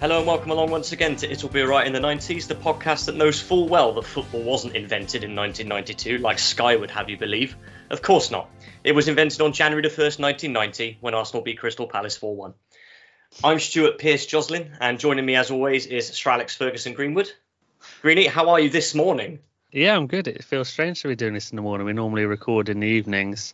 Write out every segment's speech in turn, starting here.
Hello and welcome along once again to It'll Be Alright in the 90s, the podcast that knows full well that football wasn't invented in 1992, like Sky would have you believe. Of course not. It was invented on January the 1st, 1990, when Arsenal beat Crystal Palace 4 1. I'm Stuart Pearce Joslin, and joining me as always is Sir Alex Ferguson Greenwood. Greenie, how are you this morning? Yeah, I'm good. It feels strange to be doing this in the morning. We normally record in the evenings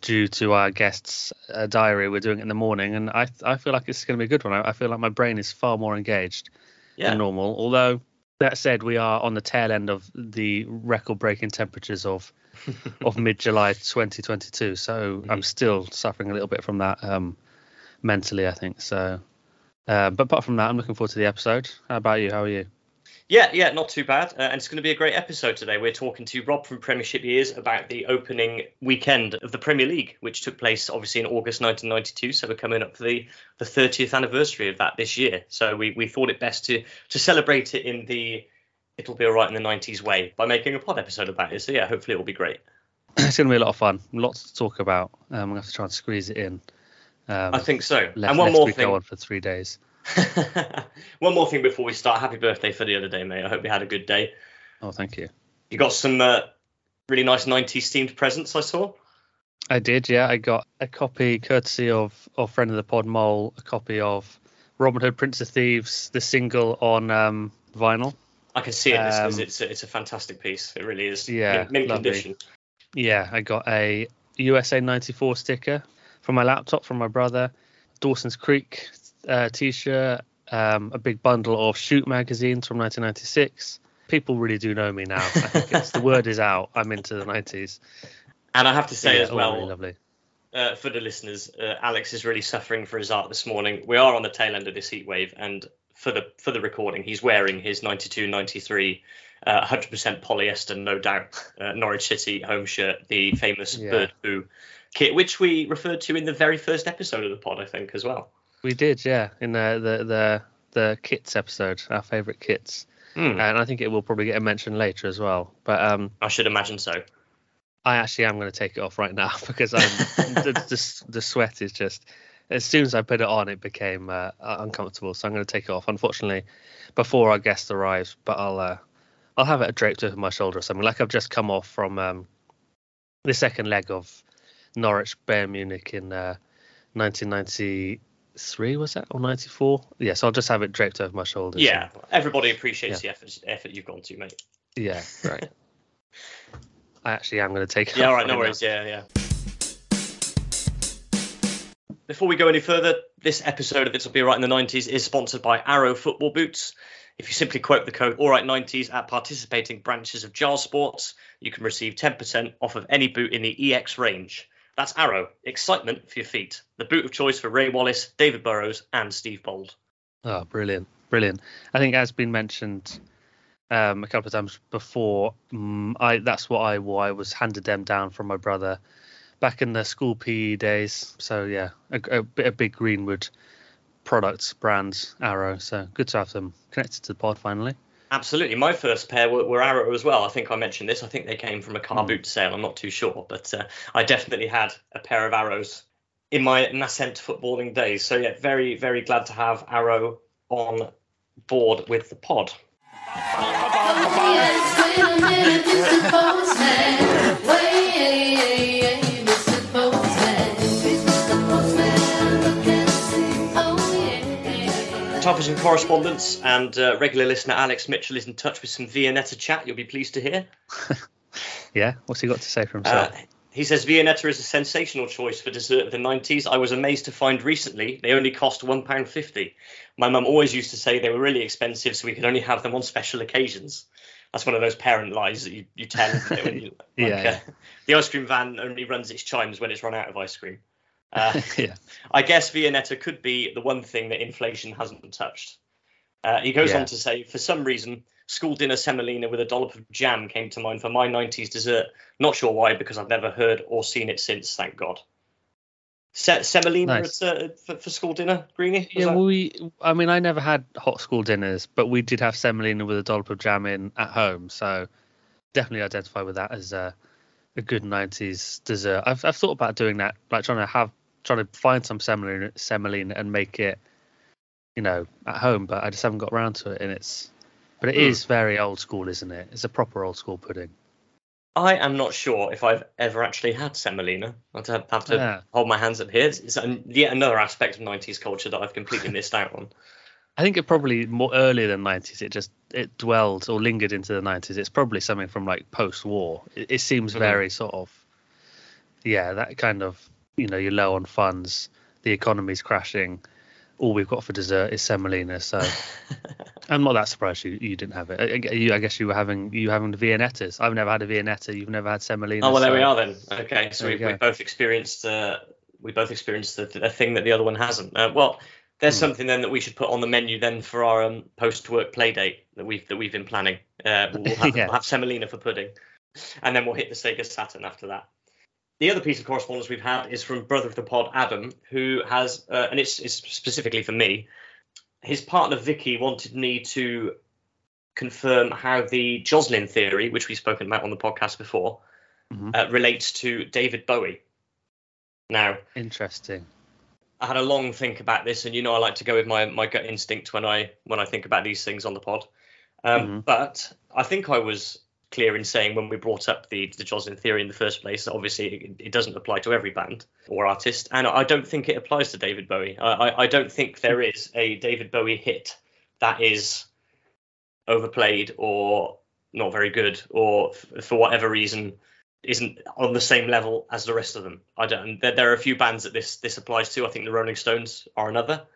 due to our guests' uh, diary. We're doing it in the morning, and I I feel like it's going to be a good one. I, I feel like my brain is far more engaged Yeah. than normal. Although that said, we are on the tail end of the record-breaking temperatures of of mid-July 2022. So I'm still suffering a little bit from that um, mentally. I think so. Uh, but apart from that, I'm looking forward to the episode. How about you? How are you? Yeah, yeah, not too bad. Uh, and it's going to be a great episode today. We're talking to Rob from Premiership Years about the opening weekend of the Premier League, which took place obviously in August 1992. So we're coming up for the, the 30th anniversary of that this year. So we, we thought it best to to celebrate it in the it'll be all right in the 90s way by making a pod episode about it. So yeah, hopefully it'll be great. it's going to be a lot of fun. Lots to talk about. Um, I'm going to have to try and squeeze it in. Um, I think so. lest, and one more thing. go on for three days. one more thing before we start. Happy birthday for the other day, mate. I hope you had a good day. Oh, thank you. You got some uh, really nice 90s themed presents, I saw. I did, yeah. I got a copy, courtesy of of friend of the pod Mole, a copy of Robin Hood, Prince of Thieves, the single on um, vinyl. I can see it because Um, it's a, it's a fantastic piece. It really is. Yeah, mint, condition. Yeah, I got a USA '94 sticker from my laptop from my brother, Dawson's Creek uh, t-shirt, um, a big bundle of Shoot magazines from 1996. People really do know me now. I think it's, the word is out. I'm into the 90s. And I have to say Yeah, as well, really lovely. uh, for the listeners, uh, Alex is really suffering for his art this morning. We are on the tail end of this heat wave, and for the for the recording, he's wearing his 92-93 uh, 100% polyester, no doubt, uh, Norwich City home shirt, the famous Yeah. bird poo kit, which we referred to in the very first episode of the pod, I think, as well. We did, yeah, in the the the, the kits episode, our favourite kits, Hmm, and I think it will probably get a mention later as well. But um, I should imagine so. I actually am going to take it off right now because I'm the, the the sweat is just as soon as I put it on, it became uh, uncomfortable. So I'm going to take it off. Unfortunately, before our guest arrives, but I'll uh, I'll have it draped over my shoulder or something. Like I've just come off from um, the second leg of Norwich Bayern Munich in uh, 1993 was that or 94? Yes, yeah, so I'll just have it draped over my shoulders. Yeah, everybody appreciates the effort, effort you've gone to, mate. Yeah, right. I actually am going to take it Yeah, all right, no now. worries. Yeah, yeah. Before we go any further, this episode of It'll Be Right in the 90s is sponsored by Arrow Football Boots. If you simply quote the code AllRight90s at participating branches of Giles Sports, you can receive 10% off of any boot in the EX range. That's Arrow, excitement for your feet. The boot of choice for Ray Wallace, David Burrows, and Steve Bould. Oh, brilliant, brilliant! I think as been mentioned um, a couple of times before, um, I that's what I wore. I was handed them down from my brother back in the school PE days. So yeah, a, a, a big Greenwood products brand Arrow. So good to have them connected to the pod finally. Absolutely. My first pair were, were Arrow as well. I think I mentioned this. I think they came from a car Hmm. boot sale. I'm not too sure. But uh, I definitely had a pair of Arrows in my nascent footballing days. So, yeah, very, very glad to have Arrow on board with the pod. Television correspondence and uh, regular listener Alex Mitchell is in touch with some Viennetta chat. You'll be pleased to hear. Yeah, what's he got to say for himself? Uh, he says Viennetta is a sensational choice for dessert of the 90s. I was amazed to find recently they only cost £1.50. My mum always used to say they were really expensive, so we could only have them on special occasions. That's one of those parent lies that you, you tell. isn't it, when you, Yeah, like, uh, yeah. the ice cream van only runs its chimes when it's run out of ice cream. Uh, yeah, I guess Viennetta could be the one thing that inflation hasn't touched. Uh, he goes Yeah. on to say, for some reason, school dinner semolina with a dollop of jam came to mind for my 90s dessert. Not sure why, because I've never heard or seen it since, thank God. Se- semolina Nice. at, uh, for, for school dinner, Greenie? Yeah. Well, we, I mean, I never had hot school dinners, but we did have semolina with a dollop of jam in at home. So definitely identify with that as a, a good 90s dessert. I've, I've thought about doing that, like trying to have, trying to find some semolina, semolina and make it you know, at home, but I just haven't got around to it. And it's, but it Hmm. is very old school, isn't it? It's a proper old school pudding. I am not sure if I've ever actually had semolina. I'd have, have to Yeah. hold my hands up here. It's, it's an- yet another aspect of 90s culture that I've completely missed out on. I think it probably more earlier than 90s. It just it dwelled or lingered into the 90s. It's probably something from like post-war. It, it seems Mhm. very sort of, yeah, that kind of you know you're low on funds, the economy's crashing. All we've got for dessert is semolina. So I'm not that surprised you, you didn't have it. I, you, I guess you were having you having the Viennettas. I've never had a Viennetta. You've never had semolina. Oh well, there we are then. Okay, so we, we both experienced uh, we both experienced the, the thing that the other one hasn't. Uh, well, there's Hmm. something then that we should put on the menu then for our um, post-work play date that we've that we've been planning. Uh, we'll, have, Yeah. we'll have semolina for pudding, and then we'll hit the Sega Saturn after that. The other piece of correspondence we've had is from brother of the pod Adam, who has, uh, and it's, it's specifically for me. His partner Vicky wanted me to confirm how the Joslin theory, which we've spoken about on the podcast before, Mhm. uh, relates to David Bowie. Now, Interesting. I had a long think about this, and you know I like to go with my, my gut instinct when I when I think about these things on the pod. Um, Mhm. But I think I was clear in saying when we brought up the the Joslin theory in the first place that obviously it, it doesn't apply to every band or artist, and I don't think it applies to David Bowie. I, I, I don't think there is a David Bowie hit that is overplayed or not very good or f- for whatever reason isn't on the same level as the rest of them. I don't. There, there are a few bands that this this applies to. I think the Rolling Stones are another.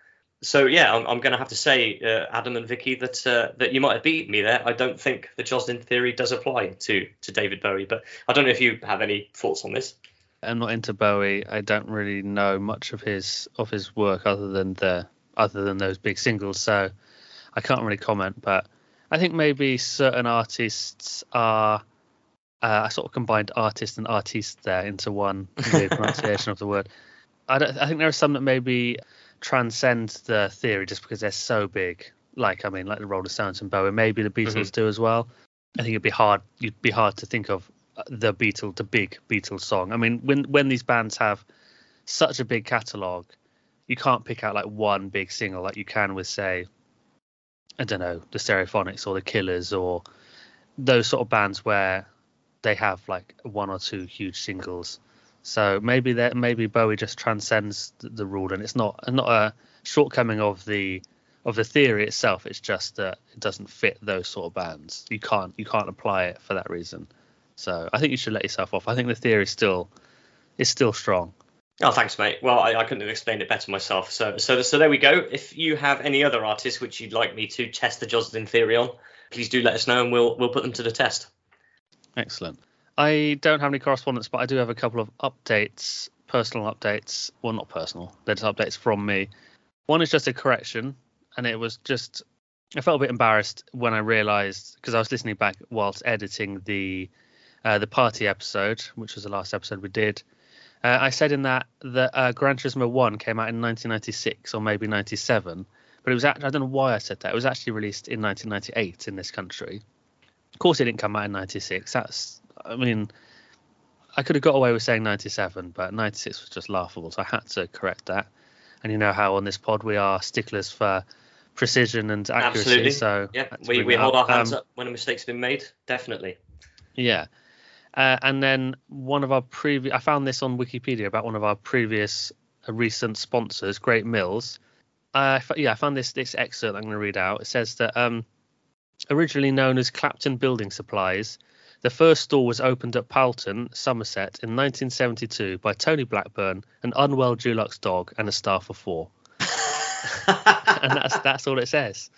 So yeah, I'm, I'm going to have to say, uh, Adam and Vicky, that uh, that you might have beat me there. I don't think the Joslin theory does apply to to David Bowie, but I don't know if you have any thoughts on this. I'm not into Bowie. I don't really know much of his of his work other than the other than those big singles, so I can't really comment. But I think maybe certain artists are. Uh, I sort of combined artist and artiste there into one pronunciation of the word. I, don't, I think there are some that maybe transcend the theory just because they're so big. Like I mean, like the Rolling Stones and Bowie. Maybe the Beatles do as well. I think it'd be hard. You'd be hard to think of uh, the Beatles, the big Beatles song. I mean, when when these bands have such a big catalog, you can't pick out like one big single like you can with say, I don't know, the Stereophonics or the Killers or those sort of bands where they have like one or two huge singles. So maybe that maybe Bowie just transcends the, the rule, and it's not not a shortcoming of the of the theory itself. It's just that it doesn't fit those sort of bands. You can't you can't apply it for that reason. So I think you should let yourself off. I think the theory is still is still strong. Oh, thanks, mate. Well, I, I couldn't have explained it better myself. So, so, so there we go. If you have any other artists which you'd like me to test the Joslin theory on, please do let us know, and we'll we'll put them to the test. Excellent. I don't have any correspondence, but I do have a couple of updates, personal updates. Well, not personal. They're just updates from me. One is just a correction, and it was just I felt a bit embarrassed when I realised because I was listening back whilst editing the uh, the party episode, which was the last episode we did. Uh, I said in that that uh, Gran Turismo One came out in 1996 or maybe 97, but it was actually, I don't know why I said that. It was actually released in 1998 in this country. Of course, it didn't come out in '96. That's, I mean, I could have got away with saying '97, but '96 was just laughable, so I had to correct that. And you know how on this pod we are sticklers for precision and accuracy. Absolutely. So Yeah, we, we hold up. our hands Um, up when a mistake's been made. Definitely. Yeah. Uh, and then one of our previous, I found this on Wikipedia about one of our previous uh, recent sponsors, Great Mills. Uh, yeah, I found this this excerpt I'm going to read out. It says that um, originally known as Clapton Building Supplies, the first store was opened at Paulton, Somerset, in 1972 by Tony Blackburn, an unwell Dulux dog, and a staff of four. and that's that's all it says,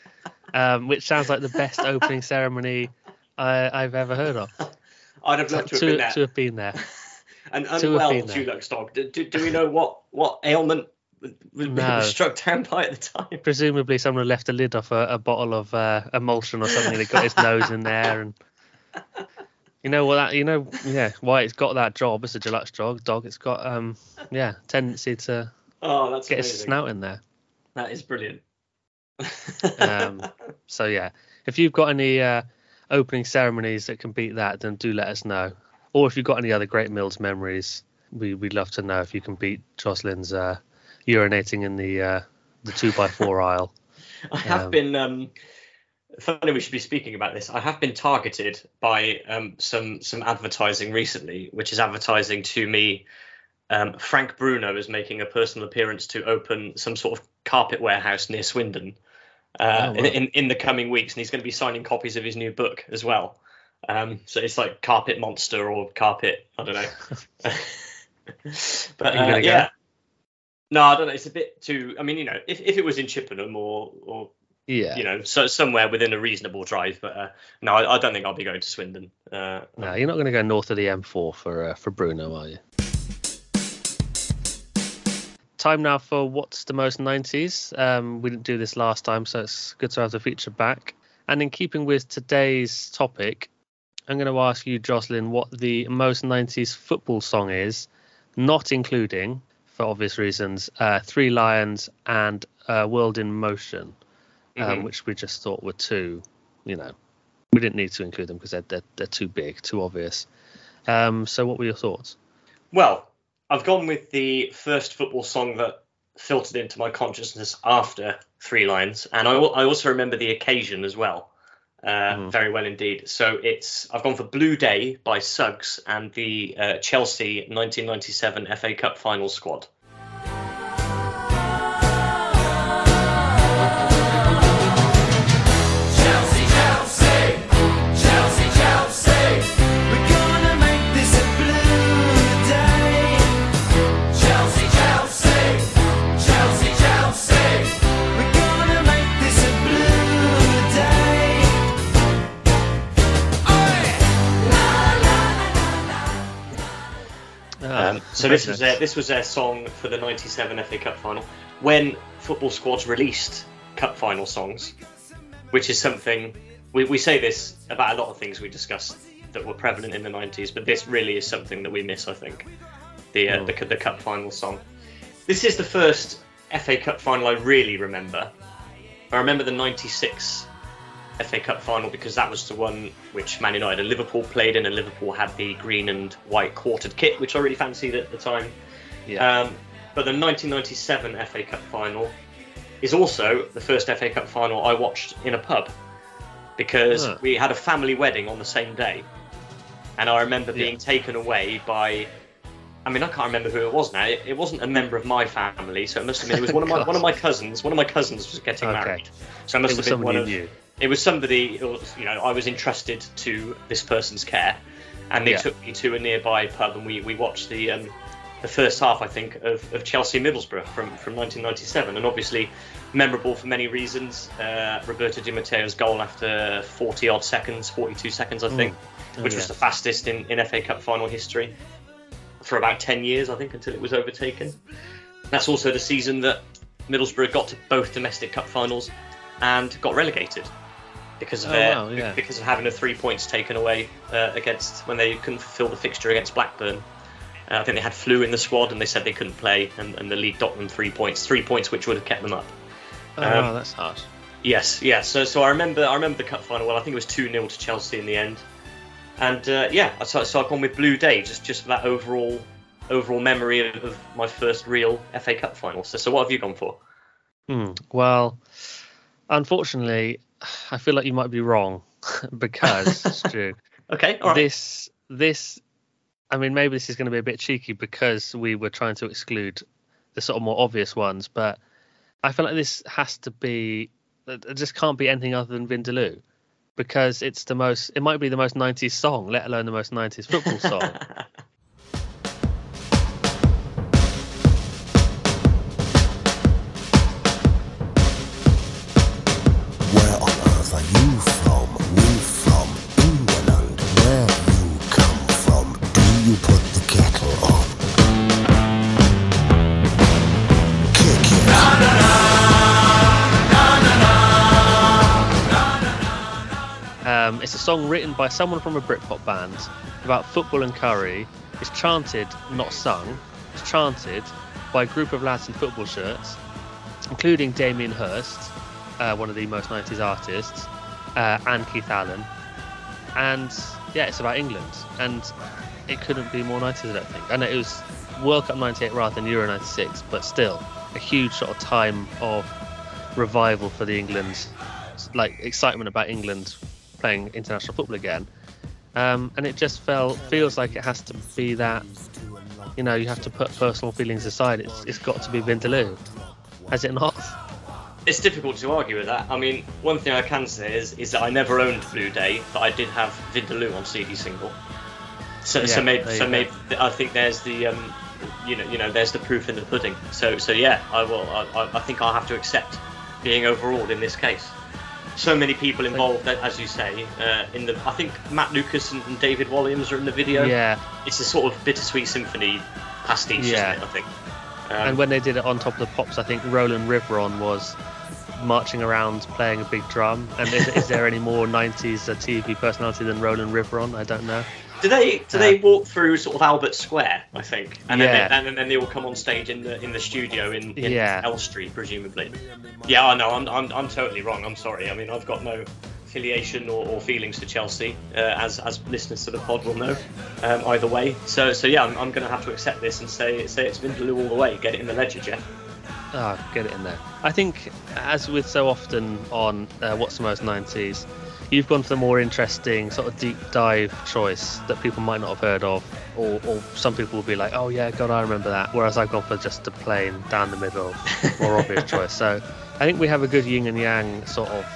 um, which sounds like the best opening ceremony I, I've ever heard of. I'd have loved to have to, been there. to have been there. An unwell been. Dulux dog. Do, do, do we know what, what ailment was, was No. struck down by at the time? Presumably, someone left a lid off a, a bottle of uh, emulsion or something. That got his nose in there, and you know what that you know yeah why it's got that job as a Dulux dog. Dog, it's got um yeah tendency to Oh, that's get his amazing. snout in there. That is brilliant. Um, so yeah, if you've got any uh, opening ceremonies that can beat that, then do let us know. Or if you've got any other Great Mills memories, we we'd love to know if you can beat Joslin's uh, urinating in the uh, the two by four aisle. I have Um, been. Um, funny we should be speaking about this. I have been targeted by um, some some advertising recently, which is advertising to me. Um, Frank Bruno is making a personal appearance to open some sort of carpet warehouse near Swindon uh, Oh, in, wow. in in the coming weeks, and he's going to be signing copies of his new book as well. Um, so it's like Carpet Monster or Carpet, I don't know. but uh, yeah, no, I don't know. It's a bit too. I mean, you know, if, if it was in Chippenham or or Yeah. you know, so somewhere within a reasonable drive. But uh, no, I, I don't think I'll be going to Swindon. Uh, No, you're not going to go north of the M4 for uh, for Bruno, are you? Time now for what's the most 90s. Um, we didn't do this last time, so it's good to have the feature back. And in keeping with today's topic, I'm going to ask you, Joslin, what the most 90s football song is, not including, for obvious reasons, uh, Three Lions and uh, World in Motion, um, Mhm. which we just thought were too, you know, we didn't need to include them because they're, they're, they're too big, too obvious. Um, so, what were your thoughts? Well, I've gone with the first football song that filtered into my consciousness after Three Lions, and I, I also remember the occasion as well, uh, Mhm. very well indeed. So it's I've gone for Blue Day by Suggs and the uh, Chelsea 1997 FA Cup final squad. So this was their, this was their song for the '97 FA Cup final. When football squads released cup final songs, which is something we, we say this about a lot of things we discussed that were prevalent in the '90s, but this really is something that we miss. I think the uh, Oh. the, the cup final song. This is the first FA Cup final I really remember. I remember the '96 FA Cup final because that was the one which Man United and Liverpool played in, and Liverpool had the green and white quartered kit, which I really fancied at the time. Yeah. Um, but the 1997 FA Cup final is also the first FA Cup final I watched in a pub because Huh. we had a family wedding on the same day, and I remember being Yeah. taken away by. I mean, I can't remember who it was now. It, it wasn't a member of my family, so it must have been. It was one of my one of my cousins. One of my cousins was getting Okay. married, so it must it have been one you of knew. It was somebody was, you know I was entrusted to this person's care, and they Yeah. took me to a nearby pub and we, we watched the um, the first half I think of, of Chelsea Middlesbrough from from 1997, and obviously memorable for many reasons. Uh, Roberto Di Matteo's goal after 40 odd seconds, 42 seconds, I think, Oh, which was the fastest in, in FA Cup final history for about 10 years I think until it was overtaken. That's also the season that Middlesbrough got to both domestic cup finals and got relegated because of Oh, their, wow, yeah. because of having the three points taken away uh, against when they couldn't fulfil the fixture against Blackburn. Uh, I think they had flu in the squad and they said they couldn't play, and, and the league docked them three points, three points which would have kept them up. Oh, um, wow, that's harsh. Yes, yes. So, so I remember, I remember the cup final. Well, I think it was two 0 to Chelsea in the end, and uh, yeah, so, so I've gone with Blue Day just just for that overall overall memory of, of my first real FA Cup final. So, so what have you gone for? Hmm. Well, unfortunately, I feel like you might be wrong because Stu, Okay, all right. this this I mean maybe this is going to be a bit cheeky because we were trying to exclude the sort of more obvious ones, but I feel like this has to be it just can't be anything other than Vindaloo because it's the most it might be the most 90s song, let alone the most 90s football song. Um, it's a song written by someone from a Britpop band about football and curry. It's chanted, not sung. It's chanted by a group of lads in football shirts, including Damien Hirst, uh, one of the most 90s artists, uh, and Keith Allen. And yeah, it's about England. And it couldn't be more 90s, I don't think. I know it was World Cup 98 rather than Euro 96, but still a huge sort of time of revival for the England, like excitement about England playing international football again. Um, and it just felt feels like it has to be that. You know, you have to put personal feelings aside. It's it's got to be Vindaloo, has it not? It's difficult to argue with that. I mean, one thing I can say is is that I never owned Blue Day, but I did have Vindaloo on CD single. So so maybe so maybe I think there's the um, you know you know there's the proof in the pudding. So so yeah, I will. I, I- I think I'll have to accept being overruled in this case. So many people involved, as you say, uh, in the. I think Matt Lucas and, and David Walliams are in the video. Yeah. It's a sort of bittersweet symphony pastiche, Yeah. it? I think. Um, And when they did it on top of the pops, I think Roland Rivron was marching around playing a big drum. And is, is there any more 90s uh, TV personality than Roland Rivron? I don't know. Do they do Uh, they walk through sort of Albert Square? I think, and then they, and then they all come on stage in the in the studio in, in Yeah. Elstree, presumably. Yeah, I know. I'm, I'm I'm totally wrong. I'm sorry. I mean, I've got no affiliation or, or feelings to Chelsea, uh, as as listeners to the pod will know. Um, either way, so so yeah, I'm, I'm going to have to accept this and say say it's Vindaloo all the way. Get it in the ledger, Jeff. Ah, get it in there. I think, as with so often on uh, What's the Most 90s, you've gone for the more interesting, sort of deep dive choice that people might not have heard of, or, or some people will be like, oh yeah, God, I remember that. Whereas I've gone for just a plain, down the middle, more obvious choice. So I think we have a good yin and yang sort of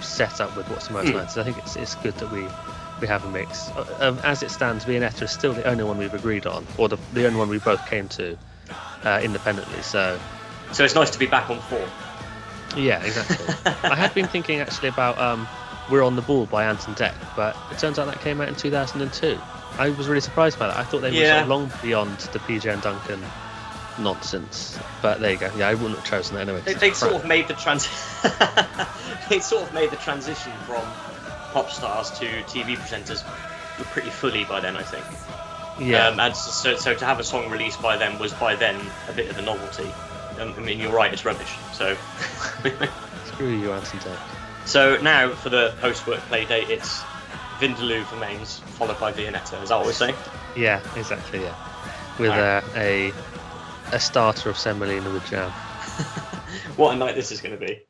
setup with What's the Most Mm. 90s. I think it's, it's good that we. We have a mix. Uh, Um, as it stands, Viennetta is still the only one we've agreed on, or the, the only one we both came to uh, independently. So So it's nice to be back on form. yeah, exactly. I had been thinking actually about um, We're on the Ball by Ant and Dec, but it turns out that came out in 2002. I was really surprised by that. I thought they were sort of long beyond the PJ and Duncan nonsense. But there you go. Yeah, I wouldn't have chosen that anyway. They, they sort of made the trans. they sort of made the transition from pop stars to TV presenters pretty fully by then, I think. yeah, Um, and so, so to have a song released by them was by then a bit of a novelty. Um, I mean, you're right, it's rubbish. So, screw you, Ant and Dec. So now for the post-work play date, it's Vindaloo for mains, followed by Viennetta. Is that what we're saying? Yeah, exactly. Yeah, with Alright. uh, a a starter of semolina with jam. what a night this is going to be.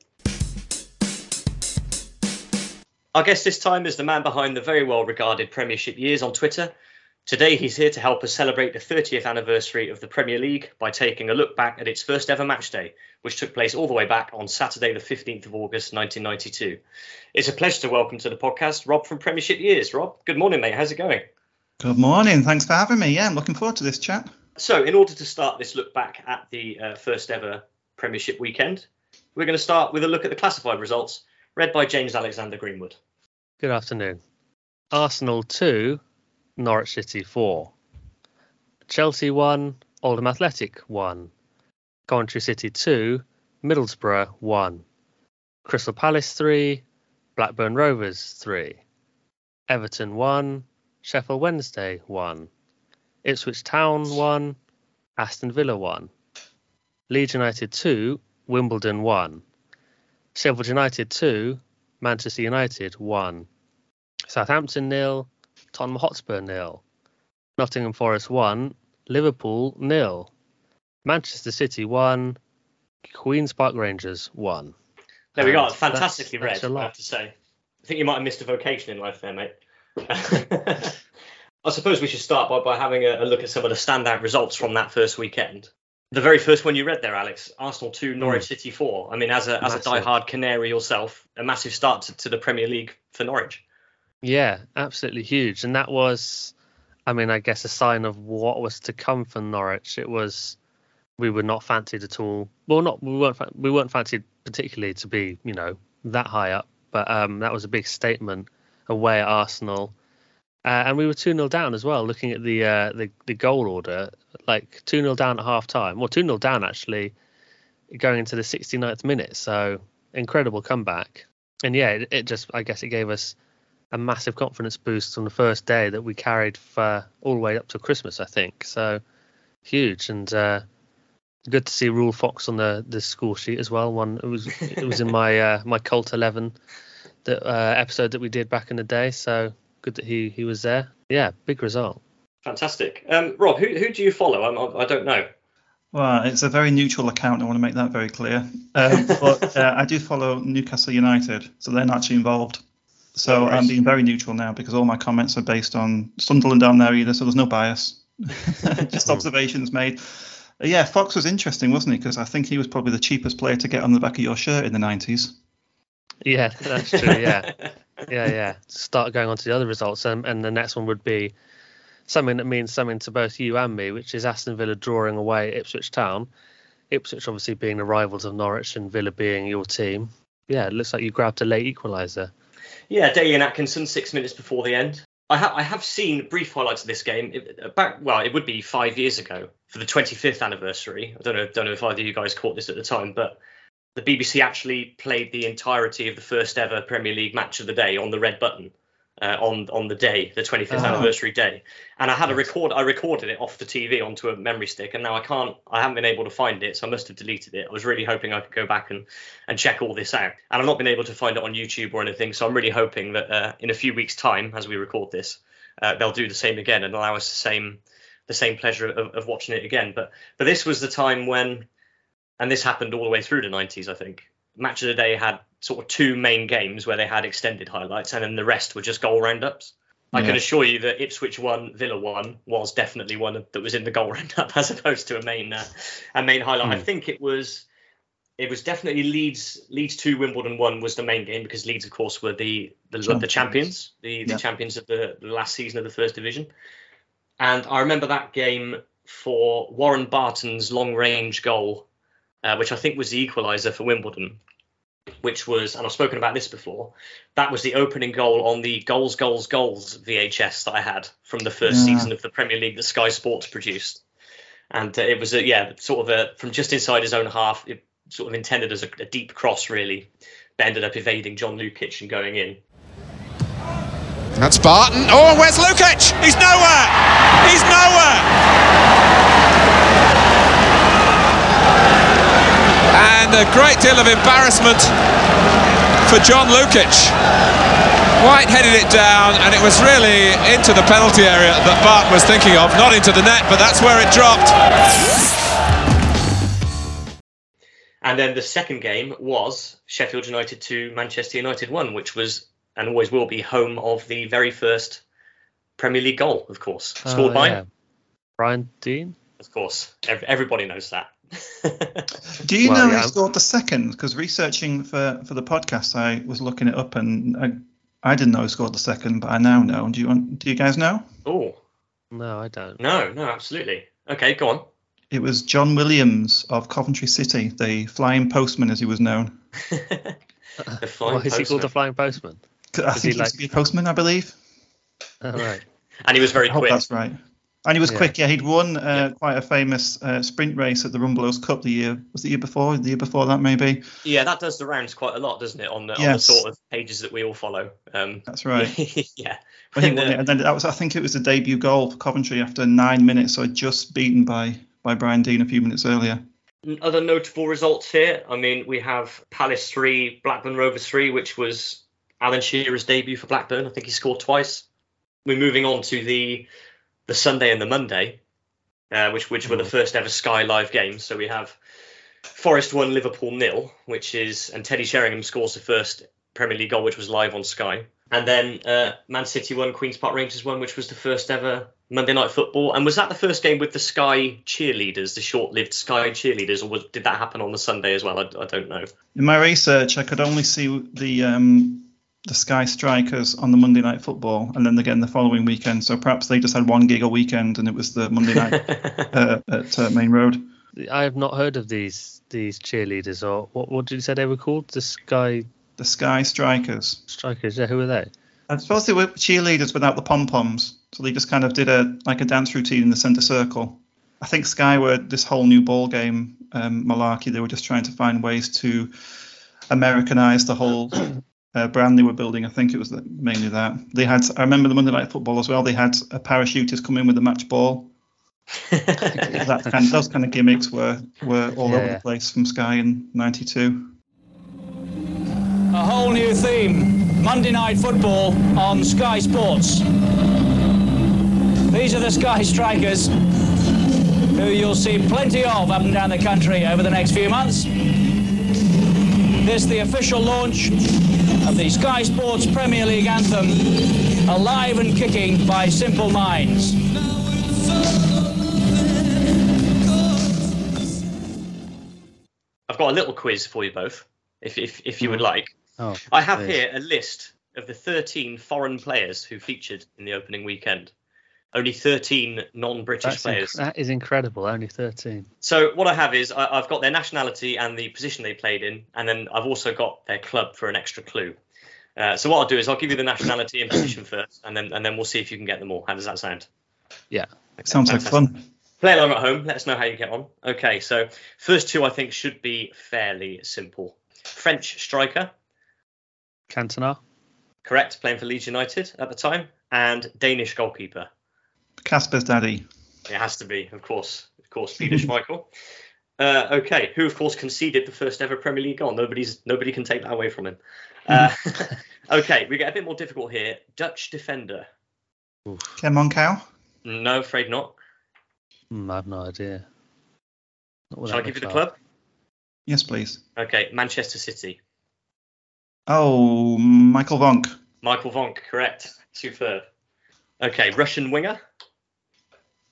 Our guest this time is the man behind the very well regarded Premiership years on Twitter. Today he's here to help us celebrate the 30th anniversary of the Premier League by taking a look back at its first ever match day, which took place all the way back on Saturday, the 15th of August 1992. It's a pleasure to welcome to the podcast Rob from Premiership Years. Rob, good morning, mate. How's it going? Good morning. Thanks for having me. Yeah, I'm looking forward to this chat. So, in order to start this look back at the uh, first ever Premiership weekend, we're going to start with a look at the classified results, read by James Alexander Greenwood. Good afternoon. Arsenal 2, Norwich City 4. Chelsea 1, Oldham Athletic 1. Coventry City 2, Middlesbrough 1. Crystal Palace 3, Blackburn Rovers 3. Everton 1, Sheffield Wednesday 1. Ipswich Town 1, Aston Villa 1. Leeds United 2, Wimbledon 1. Sheffield United 2, Manchester United 1. Southampton nil, Tottenham Hotspur nil. Nottingham Forest 1, Liverpool nil. Manchester City 1, Queen's Park Rangers 1. There we go. Fantastically that's- that's read, a I have to say. I think you might have missed a vocation in life there, mate. I suppose we should start by, by having a, a look at some of the standout results from that first weekend. The very first one you read there, Alex, Arsenal 2, hmm. Norwich City 4. I mean, as a, as a die-hard Canary yourself, a massive start to, to the Premier League for Norwich. Yeah, absolutely huge. And that was, I mean, I guess a sign of what was to come for Norwich. It was, we were not fancied at all. Well, not we weren't we weren't fancied particularly to be, you know, that high up. But um, that was a big statement away at Arsenal. Uh, and we were 2 0 down as well, looking at the uh, the, the goal order, like 2 0 down at half time. Well, 2 0 down actually going into the 69th minute. So incredible comeback. And yeah, it, it just, I guess it gave us a massive confidence boost on the first day that we carried for all the way up to Christmas, I think. So huge and uh, good to see Ruel Fox on the, the score sheet as well. One it was it was in my uh, my Cult Eleven that uh, episode that we did back in the day. So good that he he was there. Yeah, big result. Fantastic. Um, Rob, who, who do you follow? I'm, I don't know. Well, it's a very neutral account. I want to make that very clear. Um, but uh, I do follow Newcastle United, so they're not actually involved. So. I'm being very neutral now because all my comments are based on Sunderland down there either, so there's no bias. Just observations made. Uh, yeah, Fox was interesting, wasn't he? Because I think he was probably the cheapest player to get on the back of your shirt in the 90s. Yeah, that's true. Yeah, yeah, yeah. Start going on to the other results, and, and the next one would be something that means something to both you and me, which is Aston Villa drawing away Ipswich Town. Ipswich obviously being the rivals of Norwich, and Villa being your team. Yeah, it looks like you grabbed a late equaliser. Yeah, Dalian Atkinson, six minutes before the end. I, ha- I have seen brief highlights of this game it, about well, it would be five years ago for the 25th anniversary. I don't know, don't know if either of you guys caught this at the time, but the BBC actually played the entirety of the first ever Premier League match of the day on the red button uh, on on the day, the 25th Oh. anniversary day. And I had a record, I recorded it off the TV onto a memory stick, and now I can't, I haven't been able to find it, so I must have deleted it. I was really hoping I could go back and and check all this out, and I've not been able to find it on YouTube or anything. So I'm really hoping that uh, in a few weeks' time, as we record this, uh, they'll do the same again and allow us the same the same pleasure of, of watching it again. But but this was the time when, and this happened all the way through the 90s, I think. Match of the Day had sort of two main games where they had extended highlights, and then the rest were just goal roundups. I can assure you that Ipswich one, Villa one was definitely one that was in the goal roundup as opposed to a main uh, a main highlight. I think it was it was definitely Leeds Leeds two Wimbledon one was the main game because Leeds of course were the the, the Champions. champions the, the Yeah. champions of the, the last season of the first division. And I remember that game for Warren Barton's long range goal, uh, which I think was the equaliser for Wimbledon, which was, and I've spoken about this before, that was the opening goal on the Goals, Goals, Goals VHS that I had from the first Yeah. season of the Premier League that Sky Sports produced. And uh, it was, a, yeah, sort of a, from just inside his own half, it sort of intended as a, a deep cross, really, but ended up evading John Lukic and going in. That's Barton. Oh, where's Lukic? He's nowhere. He's nowhere. And a great deal of embarrassment for John Lukic. White headed it down, and it was really into the penalty area that Bart was thinking of, not into the net, but that's where it dropped. And then the second game was Sheffield United 2, Manchester United 1, which was and always will be home of the very first Premier League goal, of course. Scored Oh, by. Brian Deane. of course. Everybody knows that. Do you Well, know yeah. who scored the second? Because researching for, for the podcast, I was looking it up and I, I didn't know who scored the second, but I now know. Do you want, do you guys know? oh, No, I don't. no, no, absolutely. Okay, go on. It was John Williams of Coventry City, the flying postman as he was known. the flying Why is he called the. Flying Postman? I Is think he he used to be a postman, I believe. Oh, right. And he was very I hope quick. that's right. And he was Yeah. quick. Yeah, he'd won uh, quite a famous uh, sprint race at the Rumbelows Cup the year was the year before, the year before that maybe. Yeah, that does the rounds quite a lot, doesn't it? On the, on the sort of pages that we all follow. Um, That's right. yeah. He And, won uh, it, and then that was, I think it was the debut goal for Coventry after nine minutes, so just beaten by by Brian Deane a few minutes earlier. Other notable results here. I mean, we have Palace three, Blackburn Rovers three, which was Alan Shearer's debut for Blackburn. I think he scored twice. We're moving on to the the Sunday and the Monday, uh, which which were the first ever Sky Live games. So we have Forest one, Liverpool nil, which is and Teddy Sheringham scores the first Premier League goal, which was live on Sky. And then uh, Man City one, Queens Park Rangers one, which was the first ever Monday Night Football. And was that the first game with the Sky cheerleaders, the short-lived Sky cheerleaders, or was, did that happen on the Sunday as well? I, I don't know. In my research, I could only see the um, the Sky Strikers on the Monday Night Football, and then again the following weekend. So perhaps they just had one gig a weekend, and it was the Monday night uh, at uh, Maine Road. I have not heard of these these cheerleaders or what what did you say they were called? The Sky The Sky Strikers. Strikers. Yeah, who are they? I suppose they were cheerleaders without the pom poms, so they just kind of did a like a dance routine in the centre circle. I think Sky were this whole new ball game um, malarkey. They were just trying to find ways to Americanize the whole uh, brand they were building. I think it was that, mainly that they had. I remember the Monday Night Football as well. They had a parachutist come in with a match ball. That kind those kind of gimmicks were were all Yeah, over yeah. the place from Sky in '92. A whole new theme Monday Night Football on Sky Sports. These are the Sky Strikers. who you'll see plenty of up and down the country over the next few months. This the official launch of the Sky Sports Premier League anthem, Alive and Kicking by Simple Minds. I've got a little quiz for you both, if if, if you would like. Oh, I have please. here a list of the 13 foreign players who featured in the opening weekend. Only 13 non-British That's inc- players. that is incredible. Only 13. So what I have is I, I've got their nationality and the position they played in, and then I've also got their club for an extra clue. Uh, so what I'll do is I'll give you the nationality and position first, and then and then we'll see if you can get them all. How does that sound? Yeah. Sounds like fun. Play along at home. Let us know how you get on. Okay, so first two I think should be fairly simple. French striker, Cantona. correct, playing for Leeds United at the time, and Danish goalkeeper. Kasper's daddy. It has to be, of course, of course, Peter Schmeichel. Uh, okay, who of course conceded the first ever Premier League goal. Nobody's nobody can take that away from him. Uh, okay, we get a bit more difficult here. Dutch defender. Ken Monkou. No, afraid not. Hmm, I have no idea. Not Shall I give you the McLeod. club? Yes, please. Okay, Manchester City. Oh, Michael Vonk. Michael Vonk, correct. Superb. Okay, Russian winger.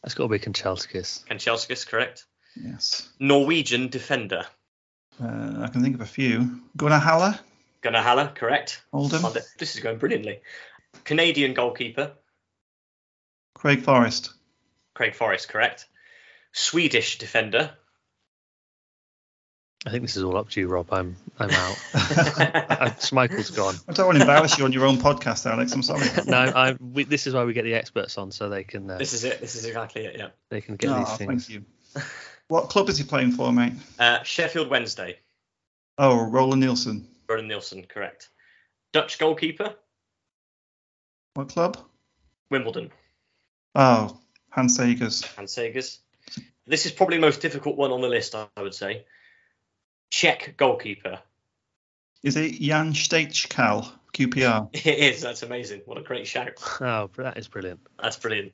That's got to be Kanchelskis. Kanchelskis, correct. Yes. Norwegian defender. Uh, I can think of a few. Gunnar Halle. Gunnar Halle, correct. Oldham. Oh, This is going brilliantly. Canadian goalkeeper. Craig Forrest. Craig Forrest, correct. Swedish defender. I think this is all up to you, Rob. I'm I'm out. Schmeichel's gone. I don't want to embarrass you on your own podcast, Alex. I'm sorry. No, I, we, this is why we get the experts on, so they can uh, This is it. This is exactly it. Yeah. they can get Oh, these things. thank you. What club is he playing for, mate? Uh, Sheffield Wednesday. Oh, Roland Nilsson. Roland Nilsson, correct. Dutch goalkeeper. What club? Wimbledon. Oh, Hans Segers. Hans Segers. This is probably the most difficult one on the list, I I would say. Czech goalkeeper. Is it Jan Stejskal, QPR? It is. That's amazing. What a great shout. Oh, that is brilliant. That's brilliant.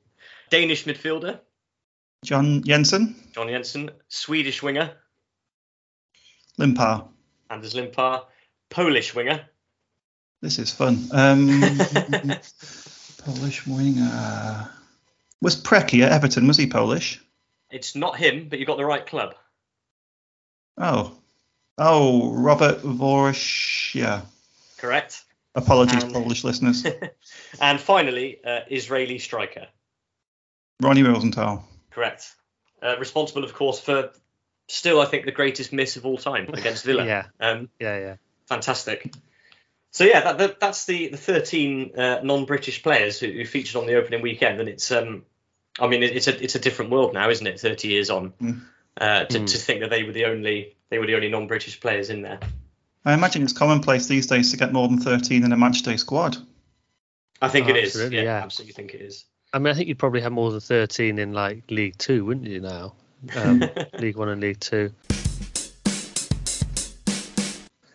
Danish midfielder, John Jensen? John Jensen. Swedish winger, Limpar. Anders Limpar. Polish winger. This is fun. Um, Polish winger. Was Preki at Everton? Was he Polish? It's not him, but you got the right club. Oh. Oh, Robert Warzycha. Correct. Apologies, Um, Polish listeners. And finally, uh, Israeli striker. Ronnie Rosenthal. Correct. Uh, responsible, of course, for still, I think, the greatest miss of all time against Villa. Yeah. Um, Yeah, yeah. Fantastic. So yeah, that, that, that's the the 13 uh, non-British players who, who featured on the opening weekend, and it's um, I mean, it, it's a it's a different world now, isn't it? 30 years on, Mm. uh, to, Mm. to think that they were the only they were the only non-British players in there. I imagine it's commonplace these days to get more than 13 in a matchday squad. I think Oh, it is. Yeah, yeah. absolutely think it is. I mean, I think you'd probably have more than 13 in like League Two, wouldn't you? Now, um, League One and League Two.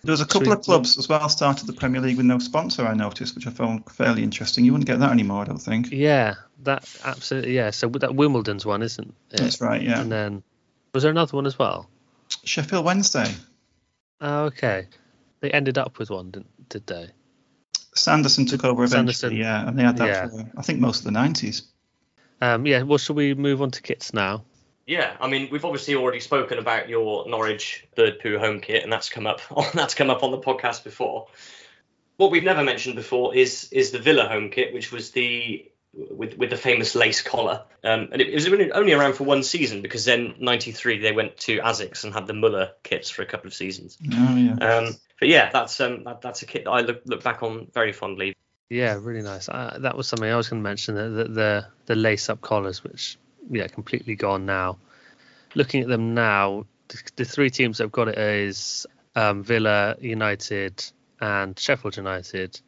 There was a couple of clubs as well started the Premier League with no sponsor, I noticed, which I found fairly interesting. You wouldn't get that anymore, I don't think. Yeah, that absolutely. Yeah, so that Wimbledon's one, isn't it? That's right, yeah. And then was there another one as well? Sheffield Wednesday. Oh, okay. They ended up with one, didn't, did they? Sanderson took over eventually, Sanderson. yeah, and they had that Yeah. for, I think, most of the 90s. Um, yeah. Well, shall we move on to kits now? Yeah, I mean, we've obviously already spoken about your Norwich Bird Poo home kit, and that's come up on that's come up on the podcast before. What we've never mentioned before is is the Villa home kit, which was the with with the famous lace collar, um, and it, was only only around for one season because then '93 they went to Asics and had the Muller kits for a couple of seasons. Oh, yeah. Um, but yeah, that's um, that, that's a kit that I look look back on very fondly. Yeah, really nice. Uh, that was something I was going to mention. The the, the, the lace up collars, which yeah, completely gone now. Looking at them now, the, the three teams that have got it is um, Villa, United, and Sheffield United,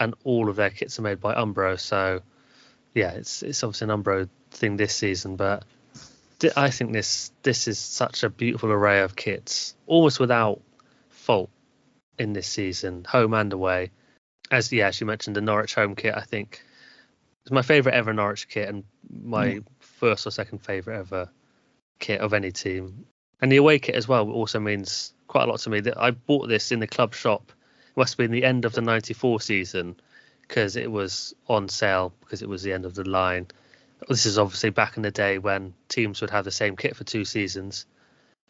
and all of their kits are made by Umbro. So yeah, it's it's obviously an Umbro thing this season, but I think this this is such a beautiful array of kits, almost without fault in this season, home and away as yeah, as you mentioned, the Norwich home kit, I think it's my favourite ever Norwich kit and my mm. first or second favourite ever kit of any team. And the away kit as well also means quite a lot to me. That I bought this in the club shop. It must have been the end of the '94 season because it was on sale because it was the end of the line. This is obviously back in the day when teams would have the same kit for two seasons,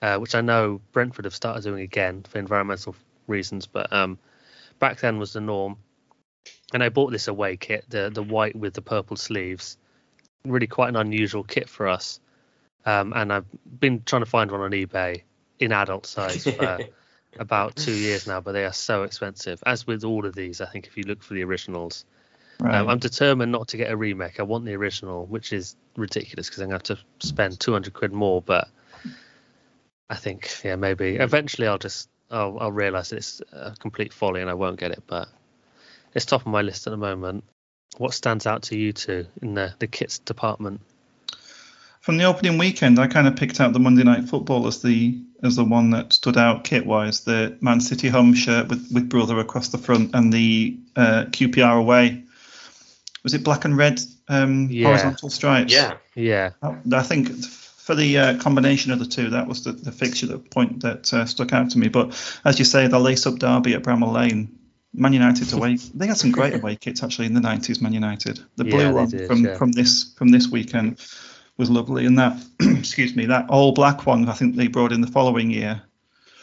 uh, which I know Brentford have started doing again for environmental reasons, but um, back then was the norm. And I bought this away kit, the the white with the purple sleeves. Really quite an unusual kit for us. Um, and I've been trying to find one on eBay in adult size for about two years now, but they are so expensive. As with all of these, I think if you look for the originals, Right. um, I'm determined not to get a remake. I want the original, which is ridiculous because I'm going to have to spend 200 quid more. But I think, yeah, maybe eventually I'll just I'll, I'll realize that it's a complete folly and I won't get it. But it's top of my list at the moment. What stands out to you two in the the kits department? From the opening weekend, I kind of picked out the Monday Night Football as the as the one that stood out kit wise. The Man City home shirt with, with brother across the front and the uh, QPR away. Was it black and red um, Yeah. horizontal stripes? Yeah. Yeah, I think for the uh, combination of the two, that was the, the fixture that point that uh, stuck out to me. But as you say, the lace up derby at Bramall Lane, Man United away. they had some great away kits actually in the 90s. Man United. The blue they one did, from yeah. from this from this weekend was lovely, and that excuse me, that all black one I think they brought in the following year.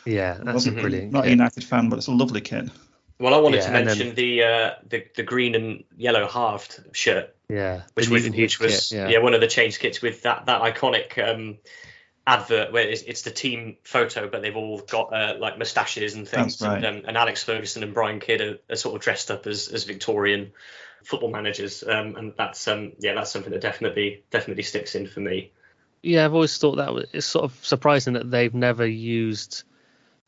yeah, that's a wasn't brilliant. Not a. United fan, but it's a lovely kit. Well, I wanted Yeah, to and then- mention the, uh, the the green and yellow halved shirt, Yeah, which was Newton which was kit, yeah. yeah. one of the change kits with that that iconic um, advert where it's, it's the team photo, but they've all got uh, like mustaches and things. That's right. And, um, and Alex Ferguson and Brian Kidd are, are sort of dressed up as, as Victorian football managers, um, and that's um, yeah, that's something that definitely definitely sticks in for me. Yeah, I've always thought that it's sort of surprising that they've never used